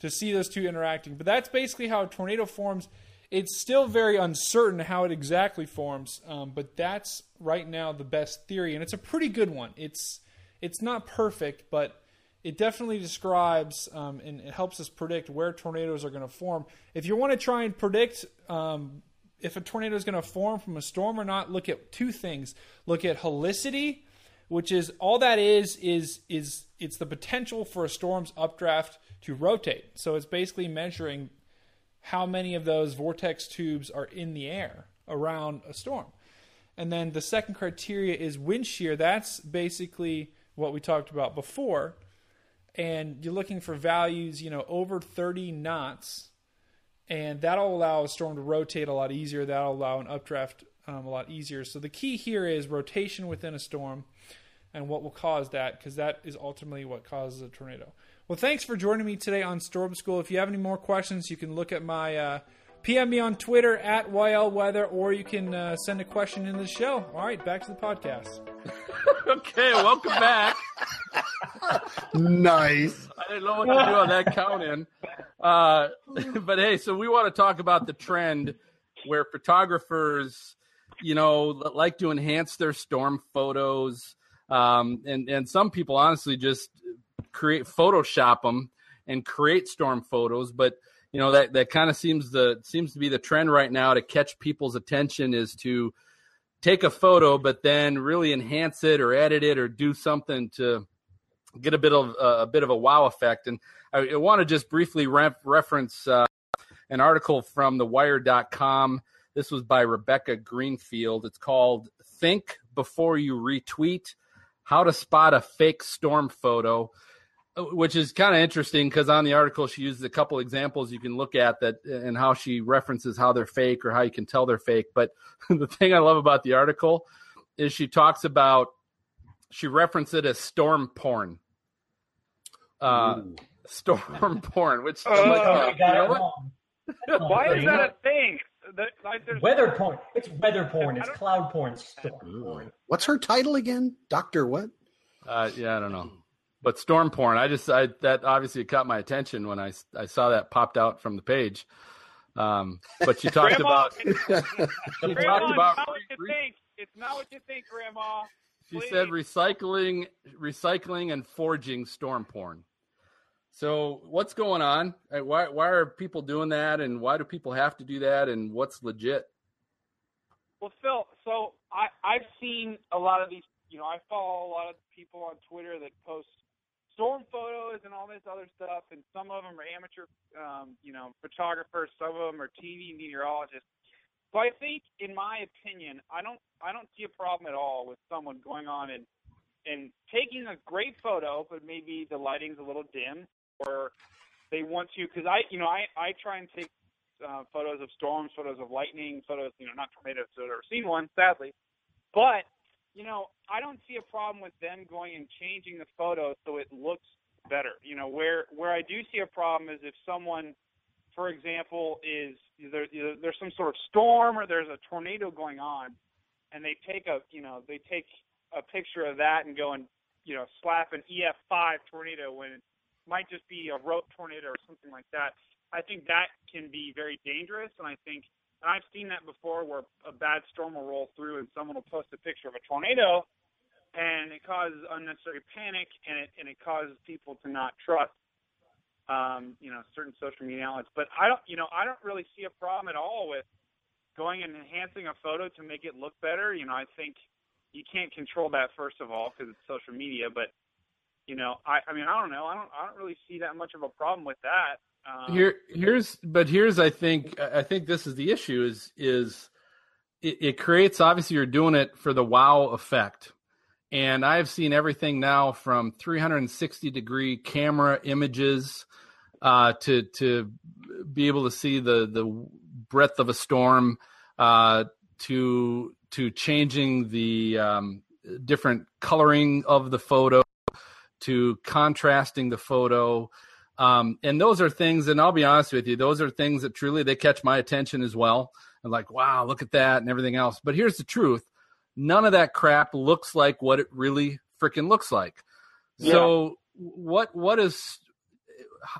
to see those two interacting. But that's basically how a tornado forms. It's still very uncertain how it exactly forms, um, but that's right now the best theory, and it's a pretty good one. It's it's not perfect, but it definitely describes um, and it helps us predict where tornadoes are going to form. If you want to try and predict um, if a tornado is going to form from a storm or not, look at two things. Look at helicity, which is all that is is is it's the potential for a storm's updraft to rotate. So it's basically measuring how many of those vortex tubes are in the air around a storm. And then the second criteria is wind shear. That's basically what we talked about before and you're looking for values, you know, over 30 knots, and that'll allow a storm to rotate a lot easier. That'll allow an updraft um, a lot easier. So the key here is rotation within a storm, and what will cause that, because that is ultimately what causes a tornado. Well, thanks for joining me today on Storm School. If you have any more questions, you can look at my uh, PM me on Twitter at YL Weather, or you can uh, send a question into the show. All right, back to the podcast. okay, welcome back. nice. I didn't know what to do on that count in. Uh, but hey, so we want to talk about the trend where photographers, you know, like to enhance their storm photos. Um, and, and some people honestly just create Photoshop them and create storm photos. But, you know, that, that kind of seems the seems to be the trend right now to catch people's attention is to take a photo, but then really enhance it or edit it or do something to get a bit of uh, a bit of a wow effect. And I, I want to just briefly ref- reference uh, an article from the TheWire.com. This was by Rebecca Greenfield. It's called "Think Before You Retweet: How to Spot a Fake Storm Photo." Uh, which is kind of interesting because on the article she uses a couple examples you can look at that and how she references how they're fake or how you can tell they're fake. But the thing I love about the article is she talks about she referenced it as storm porn. Uh, storm porn, which Uh, like, uh, you got know it what? wrong. Why is that a thing? That, like, there's Weather porn. It's weather porn. It's cloud porn. Storm Ooh. porn. What's her title again? Doctor what? Uh, yeah, I don't know. But storm porn, I just I that obviously caught my attention when I I saw that popped out from the page. Um, but she talked Grandma, about she Grandma, talked about not what you think. It's not what you think, Grandma. she please. said recycling recycling and forging storm porn. So what's going on? Uh, Why why are people doing that, and why do people have to do that, and what's legit? Well, Phil, so I I've seen a lot of these. You know, I follow a lot of people on Twitter that post storm photos and all this other stuff, and some of them are amateur, um, you know, photographers. Some of them are TV meteorologists. So I think, in my opinion, I don't I don't see a problem at all with someone going on and and taking a great photo, but maybe the lighting's a little dim, or they want to because I you know I I try and take uh, photos of storms, photos of lightning, photos you know not tornadoes. So I've never seen one, sadly, but you know I don't see a problem with them going and changing the photo so it looks better. You know where where I do see a problem is if someone for example, is either there's some sort of storm or there's a tornado going on, and they take a you know they take a picture of that and go and you know slap an EF5 tornado when it might just be a rope tornado or something like that. I think that can be very dangerous, and I think I've seen that before where a bad storm will roll through and someone will post a picture of a tornado, and it causes unnecessary panic and it and it causes people to not trust um, you know, certain social media outlets. But I don't, you know, I don't really see a problem at all with going and enhancing a photo to make it look better. You know, I think you can't control that first of all because it's social media. But you know, I, I mean, I don't know. I don't, I don't really see that much of a problem with that. Um, Here, here's, but here's, I think, I think this is the issue is, is it, it creates, obviously you're doing it for the wow effect. And I've seen everything now from 360 degree camera images, uh, to, to be able to see the, the breadth of a storm, uh, to, to changing the, um, different coloring of the photo, to contrasting the photo, Um, and those are things, and I'll be honest with you, those are things that truly they catch my attention as well. I'm like, wow, look at that and everything else. But here's the truth: none of that crap looks like what it really freaking looks like. Yeah. So what what is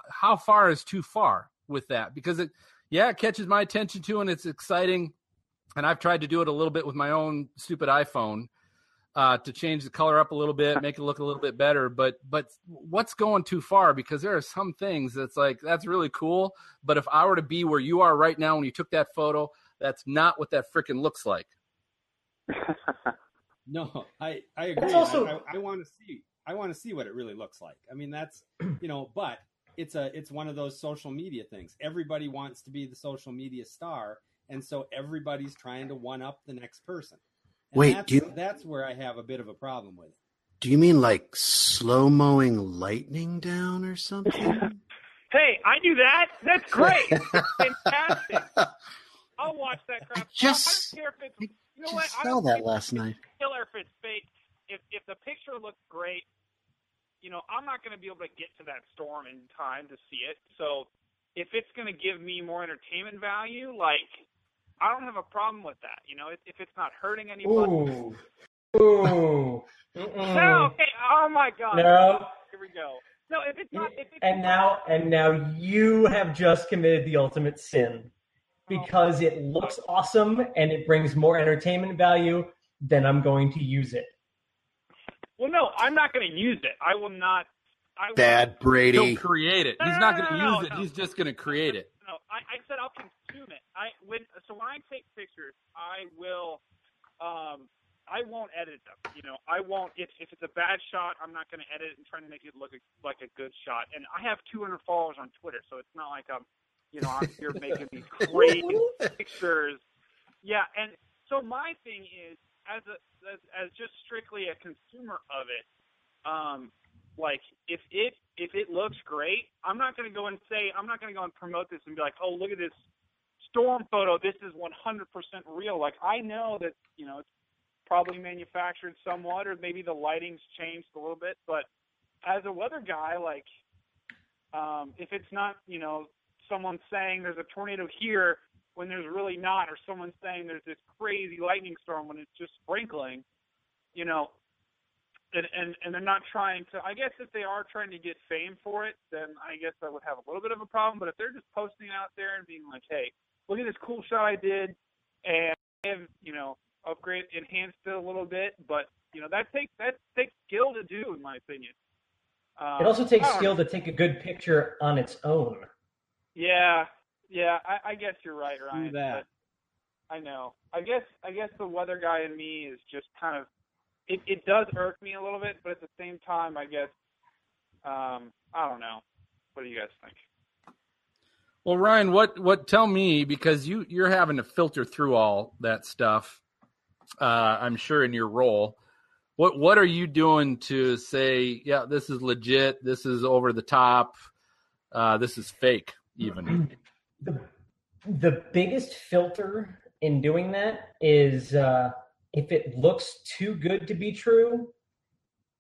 how far is too far with that? Because it yeah, it catches my attention too, and it's exciting. And I've tried to do it a little bit with my own stupid iPhone uh, to change the color up a little bit, make it look a little bit better. But but what's going too far? Because there are some things that's like that's really cool. But if I were to be where you are right now when you took that photo, that's not what that freaking looks like. No, I I agree. Also- I, I, I want to see I want to see what it really looks like. I mean, that's you know, but it's a it's one of those social media things. Everybody wants to be the social media star, and so everybody's trying to one up the next person. And Wait, that's, do you- that's where I have a bit of a problem with it. Do you mean like slow mowing lightning down or something? Hey, I do that. That's great. Fantastic. I'll watch that crap. just- I don't care if it's. You know Just what? Saw don't that think last night. killer if it's fake. If if the picture looks great, you know, I'm not going to be able to get to that storm in time to see it. So if it's going to give me more entertainment value, like I don't have a problem with that. You know, if, if it's not hurting anybody. Ooh. Ooh. No, okay. Oh my God. No. Here we go. No, if it's not. If it's And now, and now you have just committed the ultimate sin because it looks awesome and it brings more entertainment value. Then I'm going to use it. Well, no, I'm not going to use it. I will not. I will Bad Brady. He'll create it. He's not going to No, no, no, use it. no. He's just going to create it. No, I, I said I'll I when so when I take pictures, I will. Um, I won't edit them. You know, I won't. If if it's a bad shot, I'm not going to edit it and try to make it look like a good shot. And I have 200 followers on Twitter, so it's not like I'm, you know, I'm here making these crazy pictures. Yeah, and so my thing is, as a as, as just strictly a consumer of it, um, like if it if it looks great, I'm not going to go and say I'm not going to go and promote this and be like, oh, look at this storm photo. This is 100% real. Like I know that you know it's probably manufactured somewhat, or maybe the lighting's changed a little bit. But as a weather guy, like um, if it's not you know someone saying there's a tornado here when there's really not, or someone saying there's this crazy lightning storm when it's just sprinkling, you know, and, and and they're not trying to. I guess if they are trying to get fame for it, then I guess I would have a little bit of a problem. But if they're just posting out there and being like, "Hey, look at this cool shot I did," and I have you know upgrade enhanced it a little bit, but you know that takes that takes skill to do, in my opinion. Um, It also takes I don't skill to take a good picture on its own. Yeah, yeah, I, I guess you're right, Ryan. Do that. I know. I guess I guess the weather guy in me is just kind of it. It does irk me a little bit, but at the same time, I guess um, I don't know. What do you guys think? Well, Ryan, what what tell me because you you're having to filter through all that stuff. Uh, I'm sure in your role. What what are you doing to say, yeah, this is legit, this is over the top, uh, this is fake, even? The, the biggest filter in doing that is uh, if it looks too good to be true,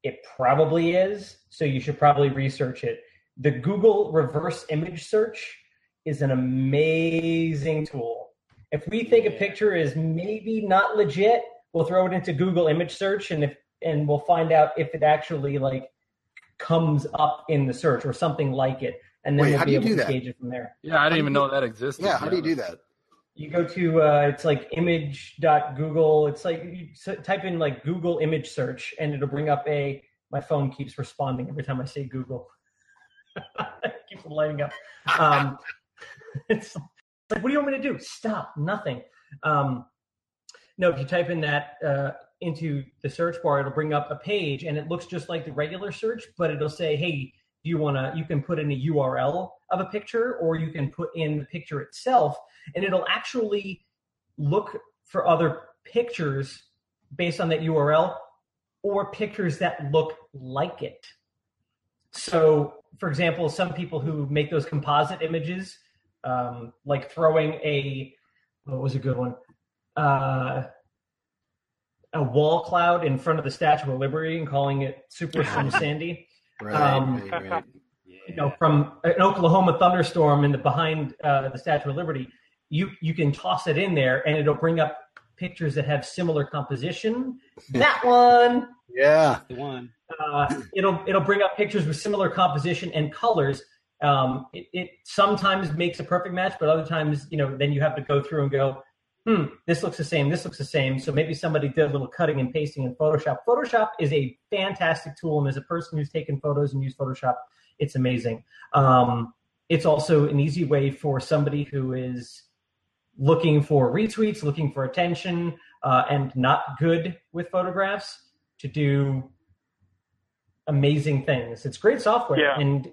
it probably is. So you should probably research it. The Google reverse image search is an amazing tool. If we think a picture is maybe not legit, we'll throw it into Google image search and if and we'll find out if it actually like comes up in the search or something like it. And then Wait, we'll how be do you able do to that? gauge it from there. Yeah, I didn't even know that existed. Yeah, how do you do that? You go to uh, it's like image.google. It's like you type in like Google image search, and it'll bring up a. My phone keeps responding every time I say Google. keeps lighting up. Um, it's like, what do you want me to do? Stop. Nothing. Um, no, if you type in that uh, into the search bar, it'll bring up a page, and it looks just like the regular search, but it'll say, "Hey, do you want to?" You can put in a URL of a picture, or you can put in the picture itself, and it'll actually look for other pictures based on that URL or pictures that look like it. So, for example, some people who make those composite images, um, like throwing a what was a good one, uh, a wall cloud in front of the Statue of Liberty and calling it Super Slim Sandy. Right, Um, right, right. Yeah. you know, from an Oklahoma thunderstorm in the behind uh, the Statue of Liberty, you you can toss it in there and it'll bring up pictures that have similar composition. That one, Yeah. The one. uh, it'll it'll bring up pictures with similar composition and colors. Um, it, it sometimes makes a perfect match, but other times, you know, then you have to go through and go, hmm, this looks the same, this looks the same. So maybe somebody did a little cutting and pasting in Photoshop. Photoshop is a fantastic tool, and as a person who's taken photos and used Photoshop, it's amazing. Um, it's also an easy way for somebody who is looking for retweets, looking for attention, uh, and not good with photographs to do amazing things. It's great software, Yeah. and,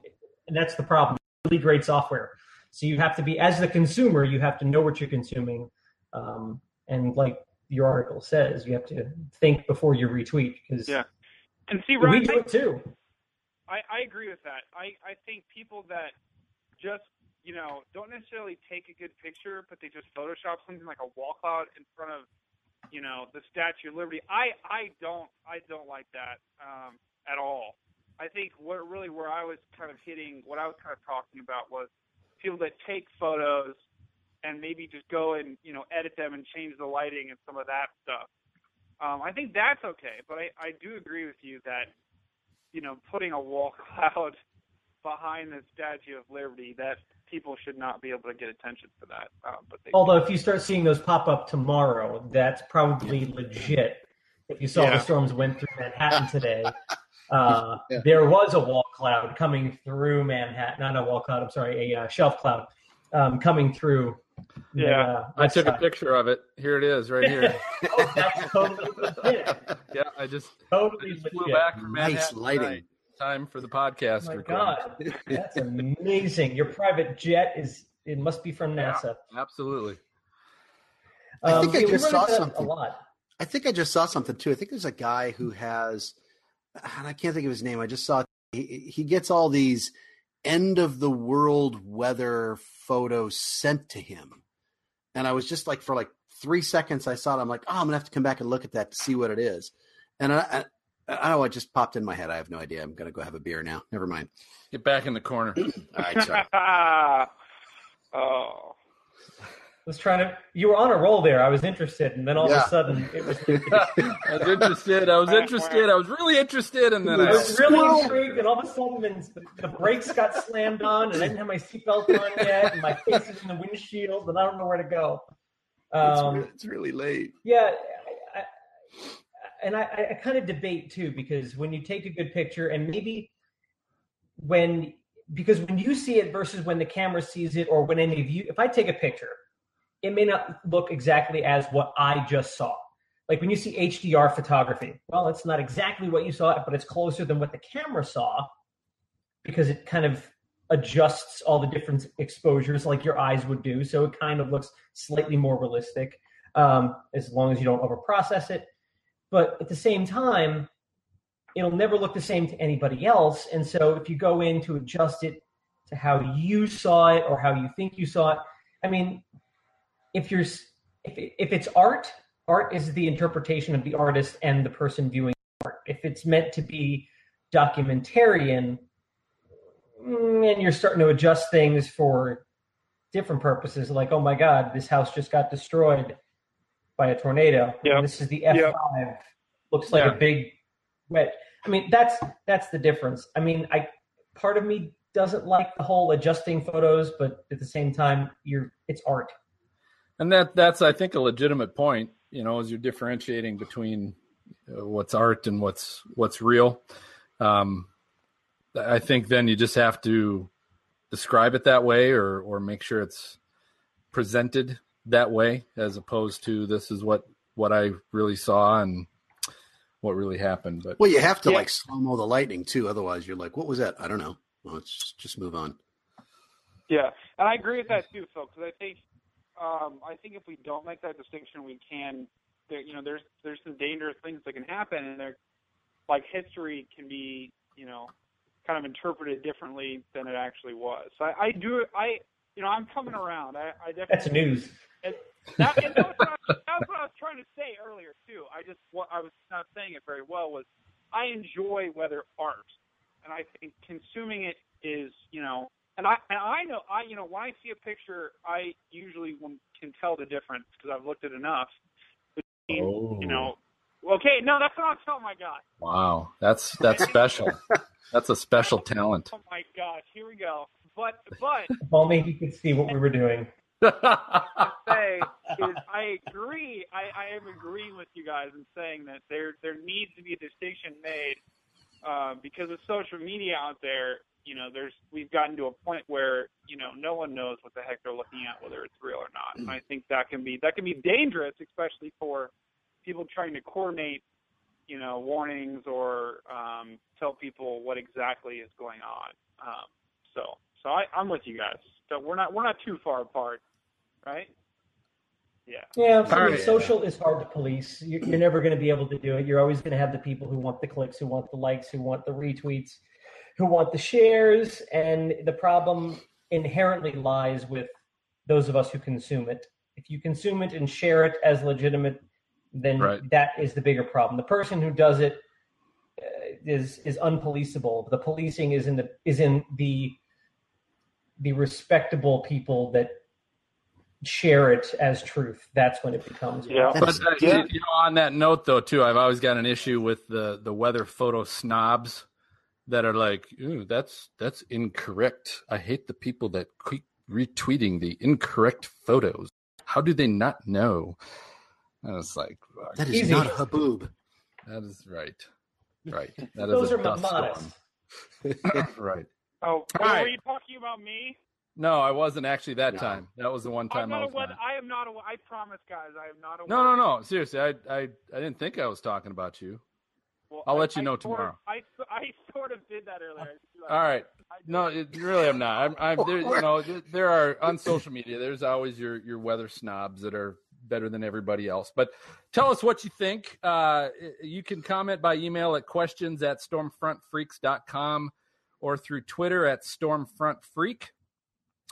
and that's the problem. Really great software. So you have to be, as the consumer, you have to know what you're consuming, um, and like your article says, you have to think before you retweet because Yeah. And see, we Ryan, do it too. I, I agree with that. I, I think people that just, you know, don't necessarily take a good picture, but they just Photoshop something like a wall cloud in front of, you know, the Statue of Liberty. I, I don't I don't like that um, at all. I think what really where I was kind of hitting what I was kind of talking about was people that take photos and maybe just go and you know edit them and change the lighting and some of that stuff. Um, I think that's okay, but I, I do agree with you that you know, putting a wall cloud behind the Statue of Liberty, that people should not be able to get attention for that. Um, but they, Although if you start seeing those pop up tomorrow, that's probably legit. If you saw Yeah. the storms went through Manhattan today, uh, Yeah. there was a wall cloud coming through Manhattan. Not a wall cloud. I'm sorry, a uh, shelf cloud um, coming through. the, Yeah. uh, I took a picture of it. Here it is, right here. oh, that's totally yeah, I just, I Totally just flew back from Nice Manhattan lighting. tonight. Time for the podcast. Oh my recording. god, that's amazing! Your private jet is it must be from NASA. Absolutely. I think I just saw something. a lot. I think I just saw something too. I think there's a guy who has, and I can't think of his name. I just saw he, he gets all these end of the world weather photos sent to him, and I was just like for like three seconds I saw it. I'm like, oh, I'm gonna have to come back and look at that to see what it is. And I, I, I don't know it just popped in my head. I have no idea. I'm gonna go have a beer now. Never mind. Get back in the corner. All right, sorry. oh, was trying to. You were on a roll there. I was interested, and then all of a sudden it was. I was interested. I was interested. I was really interested, and then I I. was really intrigued, and all of a sudden the, the brakes got slammed on, and I didn't have my seatbelt on yet, and my face is in the windshield, and I don't know where to go. It's, Um, re- it's really late. yeah, I, I, and I, I kind of debate too because when you take a good picture, and maybe when because when you see it versus when the camera sees it, or when any of you, if I take a picture, it may not look exactly as what I just saw. Like when you see HDR photography, well, it's not exactly what you saw, but it's closer than what the camera saw because it kind of adjusts all the different exposures like your eyes would do. So it kind of looks slightly more realistic um, as long as you don't overprocess it. But at the same time, it'll never look the same to anybody else. And so if you go in to adjust it to how you saw it or how you think you saw it, I mean, if you're if, if it's art, art is the interpretation of the artist and the person viewing art. If it's meant to be documentarian, mm, and you're starting to adjust things for different purposes, like oh my god, this house just got destroyed by a tornado. Yep. This is the F5. Yep. Looks like a big wet. I mean, that's that's the difference. I mean, I part of me doesn't like the whole adjusting photos, but at the same time, you're it's art. And that that's I think a legitimate point. You know, as you're differentiating between uh, what's art and what's what's real. Um, I think then you just have to describe it that way, or or make sure it's presented that way, as opposed to this is what what I really saw and what really happened. But Well, you have to Yeah. like slow mo the lightning too. Otherwise, you're like, what was that? I don't know. Well, let's just, just move on. yeah, and I agree with that too, Phil. Because I think, um, I think if we don't make that distinction, we can, there, you know, there's there's some dangerous things that can happen, and they're like history can be, you know, kind of interpreted differently than it actually was. So I, I do, I, you know, I'm coming around. I, I definitely That's news. That, that's, what I, that's what I was trying to say earlier too. I just what I was not saying it very well was I enjoy weather art, and I think consuming it is you know, and I and I know I you know when I see a picture, I usually can tell the difference because I've looked at enough. Between, Oh. You know, okay, no, that's not. Oh my god. Wow, that's that's special. that's a special talent. Oh my gosh, here we go. But but If only he could see what we were doing. say is I agree. I, I am agreeing with you guys in saying that there there needs to be a distinction made uh, because of social media out there, you know, there's we've gotten to a point where you know no one knows what the heck they're looking at, whether it's real or not. And I think that can be that can be dangerous, especially for people trying to coordinate, you know, warnings or um, tell people what exactly is going on. Um, so so I, I'm with you guys. So we're not we're not too far apart, right? Yeah. Yeah, I mean, social is hard to police. You're, you're never going to be able to do it. You're always going to have the people who want the clicks, who want the likes, who want the retweets, who want the shares. And the problem inherently lies with those of us who consume it. If you consume it and share it as legitimate, then Right. that is the bigger problem. The person who does it uh, is is unpoliceable. The policing is in the is in the the respectable people that share it as truth. That's when it becomes Yeah. But uh, yeah. you, you know, on that note, though, too, I've always got an issue with the the weather photo snobs that are like, "Ooh, that's that's incorrect." I hate the people that keep retweeting the incorrect photos. How do they not know? And it's like, fuck, That is Easy. not a haboob. that is right, right. That is Those a are dust modest. right. Oh, All right. were you talking about me? No, I wasn't actually that No. time. That was the one I'm time I not was. weather. not. I am not a. I promise, guys. I am not a. No, no, no. Seriously, I, I, I didn't think I was talking about you. Well, I'll I- let you I know sort of- tomorrow. I, I sort of did that earlier. All right. No, it, really, I'm not. I'm, I'm there. You know, there- there are on social media. There's always your your weather snobs that are better than everybody else. But tell us what you think. Uh, you can comment by email at questions at stormfrontfreaks.com or through Twitter at stormfrontfreak,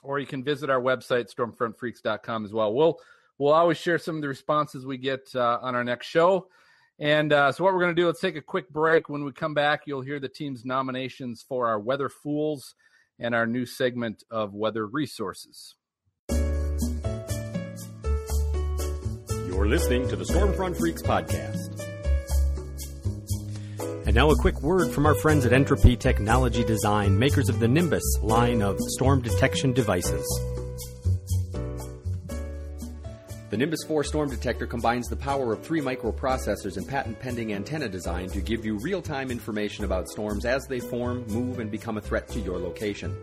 or you can visit our website stormfrontfreaks.com as well. We'll we'll always share some of the responses we get uh, on our next show. And uh, so, what we're going to do, let's take a quick break. When we come back, you'll hear the team's nominations for our Weather Fools and our new segment of Weather Resources. You're listening to the Stormfront Freaks podcast. And now a quick word from our friends at Entropy Technology Design, makers of the Nimbus line of storm detection devices. The Nimbus 4 storm detector combines the power of three microprocessors and patent pending antenna design to give you real time information about storms as they form, move, and become a threat to your location.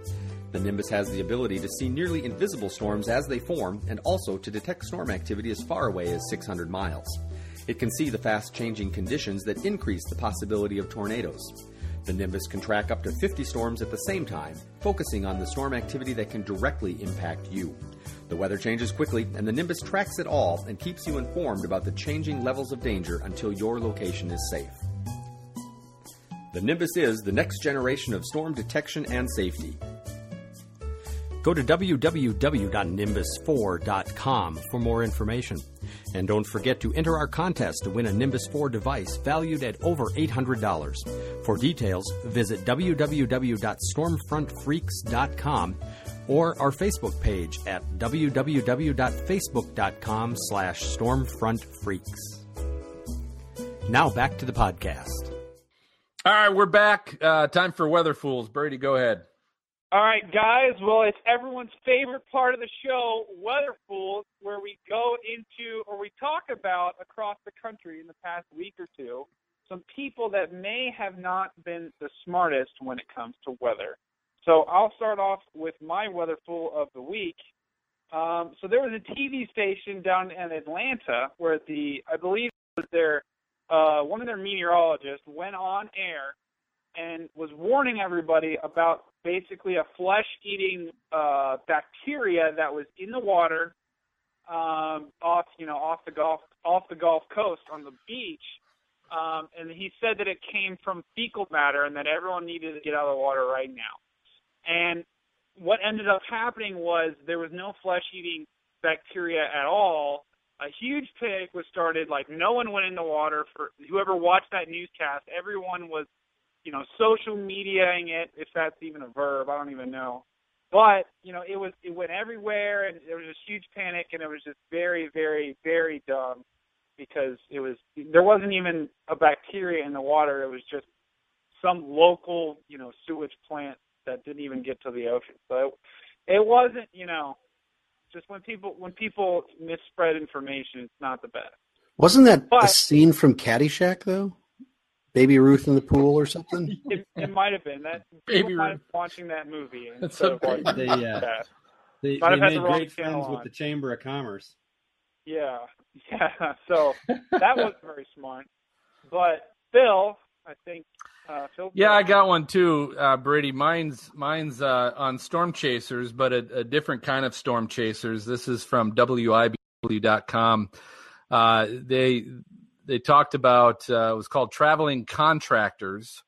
The Nimbus has the ability to see nearly invisible storms as they form and also to detect storm activity as far away as 600 miles. It can see the fast changing conditions that increase the possibility of tornadoes. The Nimbus can track up to 50 storms at the same time, focusing on the storm activity that can directly impact you. The weather changes quickly, and the Nimbus tracks it all and keeps you informed about the changing levels of danger until your location is safe. The Nimbus is the next generation of storm detection and safety. Go to www.nimbus4.com for more information. And don't forget to enter our contest to win a Nimbus 4 device valued at over $800. For details, visit www.stormfrontfreaks.com or our Facebook page at www.facebook.com slash stormfrontfreaks. Now back to the podcast. All right, we're back. Uh, time for Weather Fools. Brady, go ahead. All right, guys. Well, it's everyone's favorite part of the show, Weather Fools, where we go into or we talk about across the country in the past week or two some people that may have not been the smartest when it comes to weather. So I'll start off with my Weather Fool of the week. Um, so there was a TV station down in Atlanta where the I believe was their uh, one of their meteorologists went on air and was warning everybody about basically a flesh-eating uh, bacteria that was in the water um, off, you know, off the Gulf off the Gulf Coast on the beach. Um, and he said that it came from fecal matter and that everyone needed to get out of the water right now. And what ended up happening was there was no flesh-eating bacteria at all. A huge panic was started. Like no one went in the water. For whoever watched that newscast, everyone was you know, social mediaing it, if that's even a verb, I don't even know. But you know, it was it went everywhere, and there was this huge panic, and it was just very, very, very dumb because it was there wasn't even a bacteria in the water. It was just some local, you know, sewage plant that didn't even get to the ocean. So it, it wasn't, you know, just when people when people misspread information, it's not the best. Wasn't that a scene from Caddyshack though? Baby Ruth in the pool or something? It, it might have been that Baby Ruth. watching that movie That's instead of so watching They, uh, that. They, Might they had made the wrong great channel friends with the Chamber of Commerce. Yeah, yeah. So that was very smart. But Phil, I think uh. Yeah, I got one too, uh, Brady. Mine's mine's uh, on Storm Chasers, but a, a different kind of Storm Chasers. This is from WIBW.com. Uh, they they talked about uh, it was called traveling contractors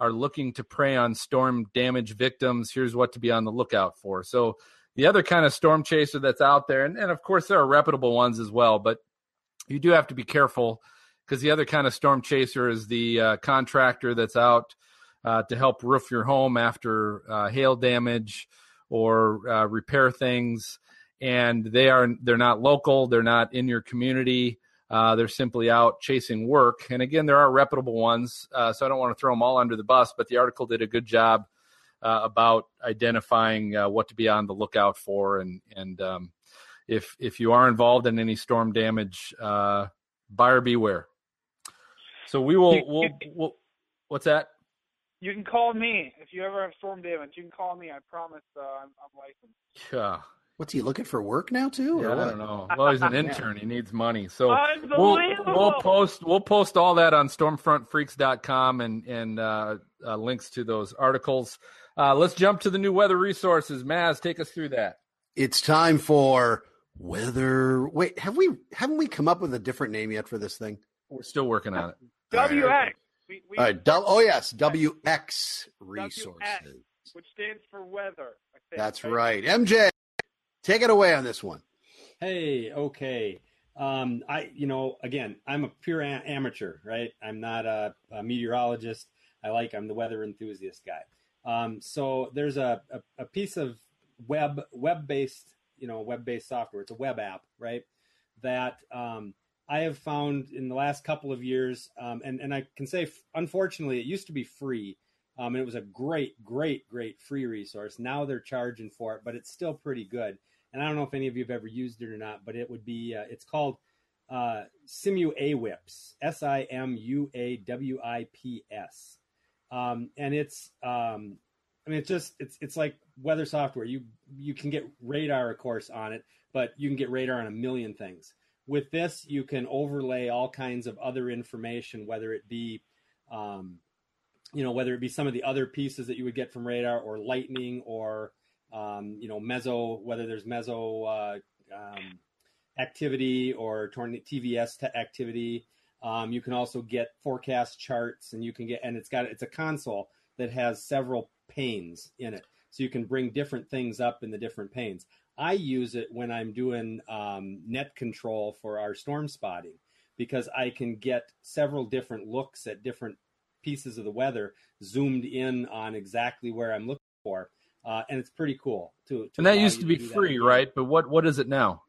are looking to prey on storm damage victims. Here's what to be on the lookout for. So the other kind of storm chaser that's out there, and, and of course there are reputable ones as well, but you do have to be careful because the other kind of storm chaser is the uh, contractor that's out uh, to help roof your home after uh, hail damage or uh, repair things, and they are they're not local, they're not in your community. Uh, they're simply out chasing work, and again, there are reputable ones. Uh, so I don't want to throw them all under the bus, but the article did a good job about identifying what to be on the lookout for, and and um, if if you are involved in any storm damage, buyer beware. So we will. We'll, we'll, what's that? You can call me if you ever have storm damage. You can call me. I promise. Uh, I'm, I'm licensed. Yeah, What's he looking for work now too? yeah, or I don't know. Well, he's an intern. He needs money. So we'll we'll post we'll post all that on stormfrontfreaks.com and and uh, uh, links to those articles. Uh, let's jump to the new weather resources. Maz, take us through that. It's time for weather. Wait, have we haven't we come up with a different name yet for this thing? We're still working on it. WX. We, we, All right. Du- oh yes, WX resources. which stands for weather. I think, That's right. MJ, take it away on this one. Hey, okay. Um, I, you know, again, I'm a pure a- amateur, right? I'm not a, a meteorologist. I like, I'm the weather enthusiast guy. Um, so there's a, a, a piece of web, web-based, you know, web-based software. It's a web app, right? That um, I have found in the last couple of years, um, and and I can say, unfortunately, it used to be free, um, and it was a great, great, great free resource. Now they're charging for it, but it's still pretty good and I don't know if any of you have ever used it or not, but it would be uh, it's called uh, SimuAWIPS, S I M U A W I P S, um, and it's um, I mean it's just it's it's like weather software. You you can get radar, of course, on it, but you can get radar on a million things. With this, you can overlay all kinds of other information, whether it be um, you know whether it be some of the other pieces that you would get from radar or lightning or um, you know, meso, whether there's meso uh, um, activity or TVS te- activity. Um, you can also get forecast charts, and you can get, and it's got it's a console that has several panes in it, so you can bring different things up in the different panes. I use it when I'm doing um, net control for our storm spotting because I can get several different looks at different pieces of the weather zoomed in on exactly where I'm looking for uh, and it's pretty cool to. to And that used to be do free, again. right? But what what is it now?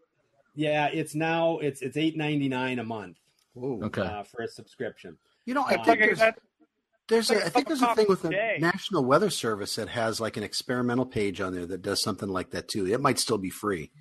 Yeah, it's now it's it's eight ninety nine a month Whoa. Okay. uh, for a subscription. You know, I Uh, think Okay, there's, like a, I think there's a thing with the day. National Weather Service that has like an experimental page on there that does something like that too. It might still be free.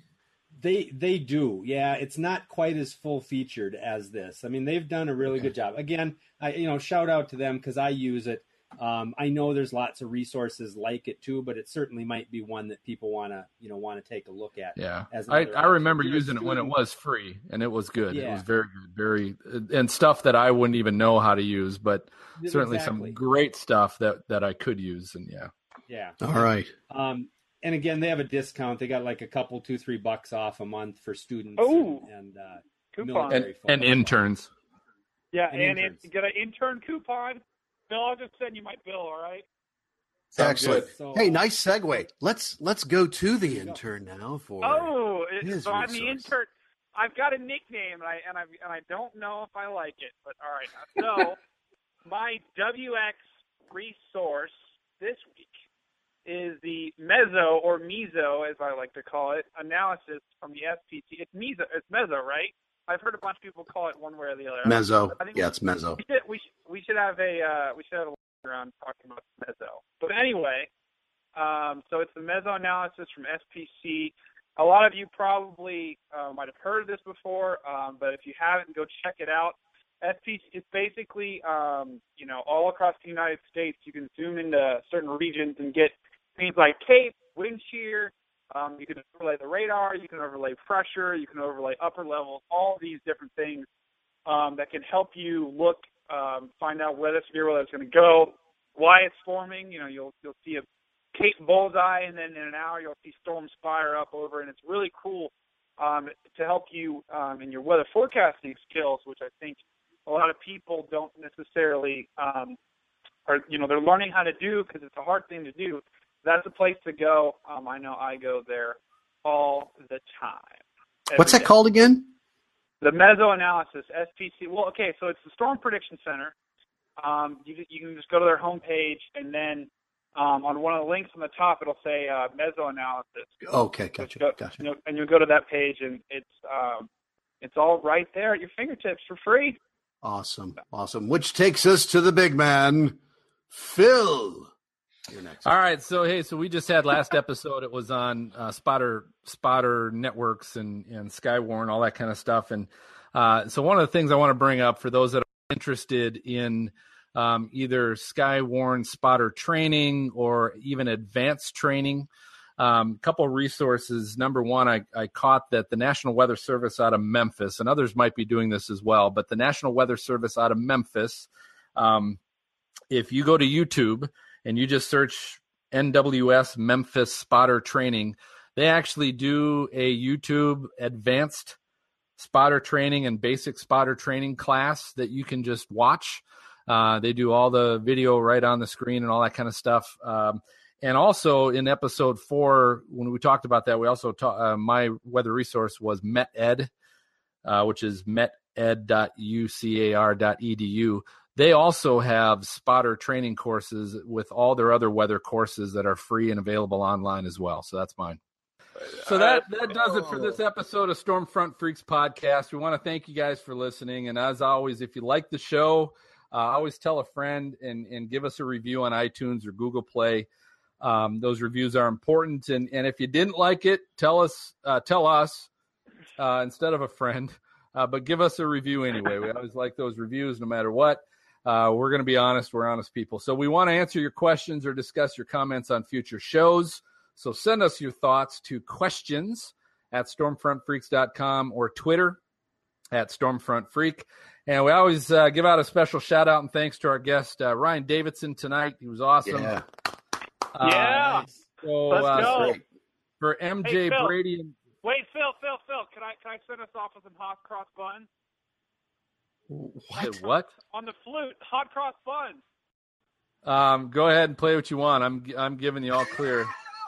They they do, yeah. It's not quite as full featured as this. I mean, they've done a really Okay. good job. Again, I you know shout out to them because I use it. Um, I know there's lots of resources like it too, but it certainly might be one that people want to you know want to take a look at. Yeah, As I, I remember You're using it when it was free, and it was good. It was very good, very and stuff that I wouldn't even know how to use, but certainly Exactly. some great stuff that that I could use. And yeah, Yeah. All right. Um, and again, they have a discount. They got like a couple, two, three bucks off a month for students. Oh. and, and uh, coupon. military and and interns. yeah, and and, interns. it, get an intern coupon. Bill, I'll just send you my bill. All right. Sounds Excellent. So, Hey, uh, nice segue. Let's let's go to the intern now for Oh, it, his so I'm the intern. I've got a nickname, and I and I and I don't know if I like it, but all right. So my WX resource this week is the meso or meso, as I like to call it, analysis from the SPC. It's meso. It's meso, right? I've heard a bunch of people call it one way or the other. Mezzo. I think Yeah, it's mezzo. we should we should, we should have a uh, we should have a around talking about mezzo. But anyway, um, so it's the mezzo analysis from SPC. A lot of you probably uh, might have heard of this before, um, but if you haven't, go check it out. SPC is basically um, you know all across the United States. You can zoom into certain regions and get things like CAPE, wind shear. Um, you can overlay the radar. You can overlay pressure. You can overlay upper levels. All these different things um, that can help you look, um, find out where severe weather is going to go, why it's forming. You know, you'll you'll see a CAPE bullseye, and then in an hour you'll see storms fire up over, and it's really cool um, to help you um, in your weather forecasting skills, which I think a lot of people don't necessarily, um, or you know, they're learning how to do because it's a hard thing to do. That's a place to go. Um, I know I go there all the time. What's that day. called again? The meso analysis, SPC. Well, okay, so it's the Storm Prediction Center. Um, you, you can just go to their homepage, and then um, on one of the links on the top, it'll say uh, meso analysis. Okay, gotcha, Go- gotcha. You know, and you'll go to that page, and it's um, it's all right there at your fingertips for free. Awesome, awesome. Which takes us to the big man, Phil. Next. All right, so hey, so we just had last episode. It was on uh, Spotter Spotter networks and and Skywarn, all that kind of stuff. And uh, so one of the things I want to bring up for those that are interested in um, either Skywarn spotter training or even advanced training, a um, couple resources. Number one, I, I caught that the National Weather Service out of Memphis, and others might be doing this as well, but the National Weather Service out of Memphis. Um, if you go to YouTube and you just search NWS Memphis spotter training, they actually do a YouTube advanced spotter training and basic spotter training class that you can just watch. Uh, they do all the video right on the screen and all that kind of stuff. Um, and also in episode four, when we talked about that, we also uh, my weather resource was MetEd, uh, which is met.ed.ucar.edu. They also have spotter training courses with all their other weather courses that are free and available online as well. So that's mine. So that that does it for this episode of Stormfront Freaks podcast. We want to thank you guys for listening, and as always, if you like the show, uh, always tell a friend and and give us a review on iTunes or Google Play. Um, those reviews are important, and and if you didn't like it, tell us uh, tell us uh, instead of a friend, uh, but give us a review anyway. We always like those reviews, no matter what. Uh, we're going to be honest. We're honest people. So we want to answer your questions or discuss your comments on future shows. So send us your thoughts to questions at stormfrontfreaks.com or Twitter at stormfrontfreak. And we always uh, give out a special shout out and thanks to our guest, uh, Ryan Davidson, tonight. He was awesome. Yeah. Uh, Yeah. So, Let's uh, go. For MJ Hey, Brady and Wait, Phil, Phil, Phil, can I can I send us off with some hot cross buns what? what? on the flute? Hot cross buns. Um, go ahead and play what you want. I'm I'm giving you all clear.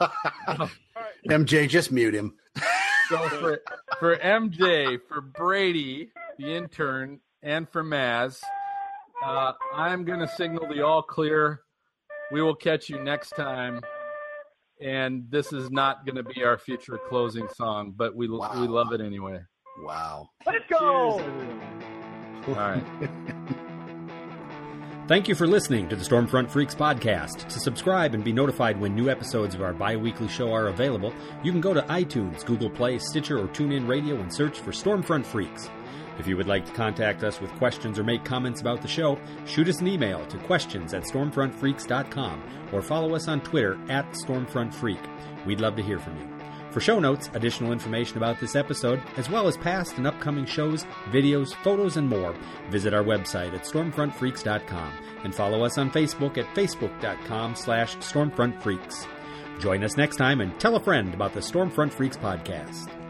MJ, just mute him. So for for MJ, for Brady, the intern, and for Maz, uh, I'm gonna signal the all clear. We will catch you next time. And this is not going to be our future closing song, but we Wow. we love it anyway. Wow. Let's go. All right. Thank you for listening to the Stormfront Freaks podcast. To subscribe and be notified when new episodes of our bi weekly show are available, you can go to iTunes, Google Play, Stitcher, or TuneIn Radio and search for Stormfront Freaks. If you would like to contact us with questions or make comments about the show, shoot us an email to questions at stormfrontfreaks.com or follow us on Twitter at stormfrontfreak. We'd love to hear from you. For show notes, additional information about this episode, as well as past and upcoming shows, videos, photos, and more, visit our website at stormfrontfreaks.com and follow us on Facebook at facebook.com slash stormfrontfreaks. Join us next time and tell a friend about the Stormfront Freaks podcast.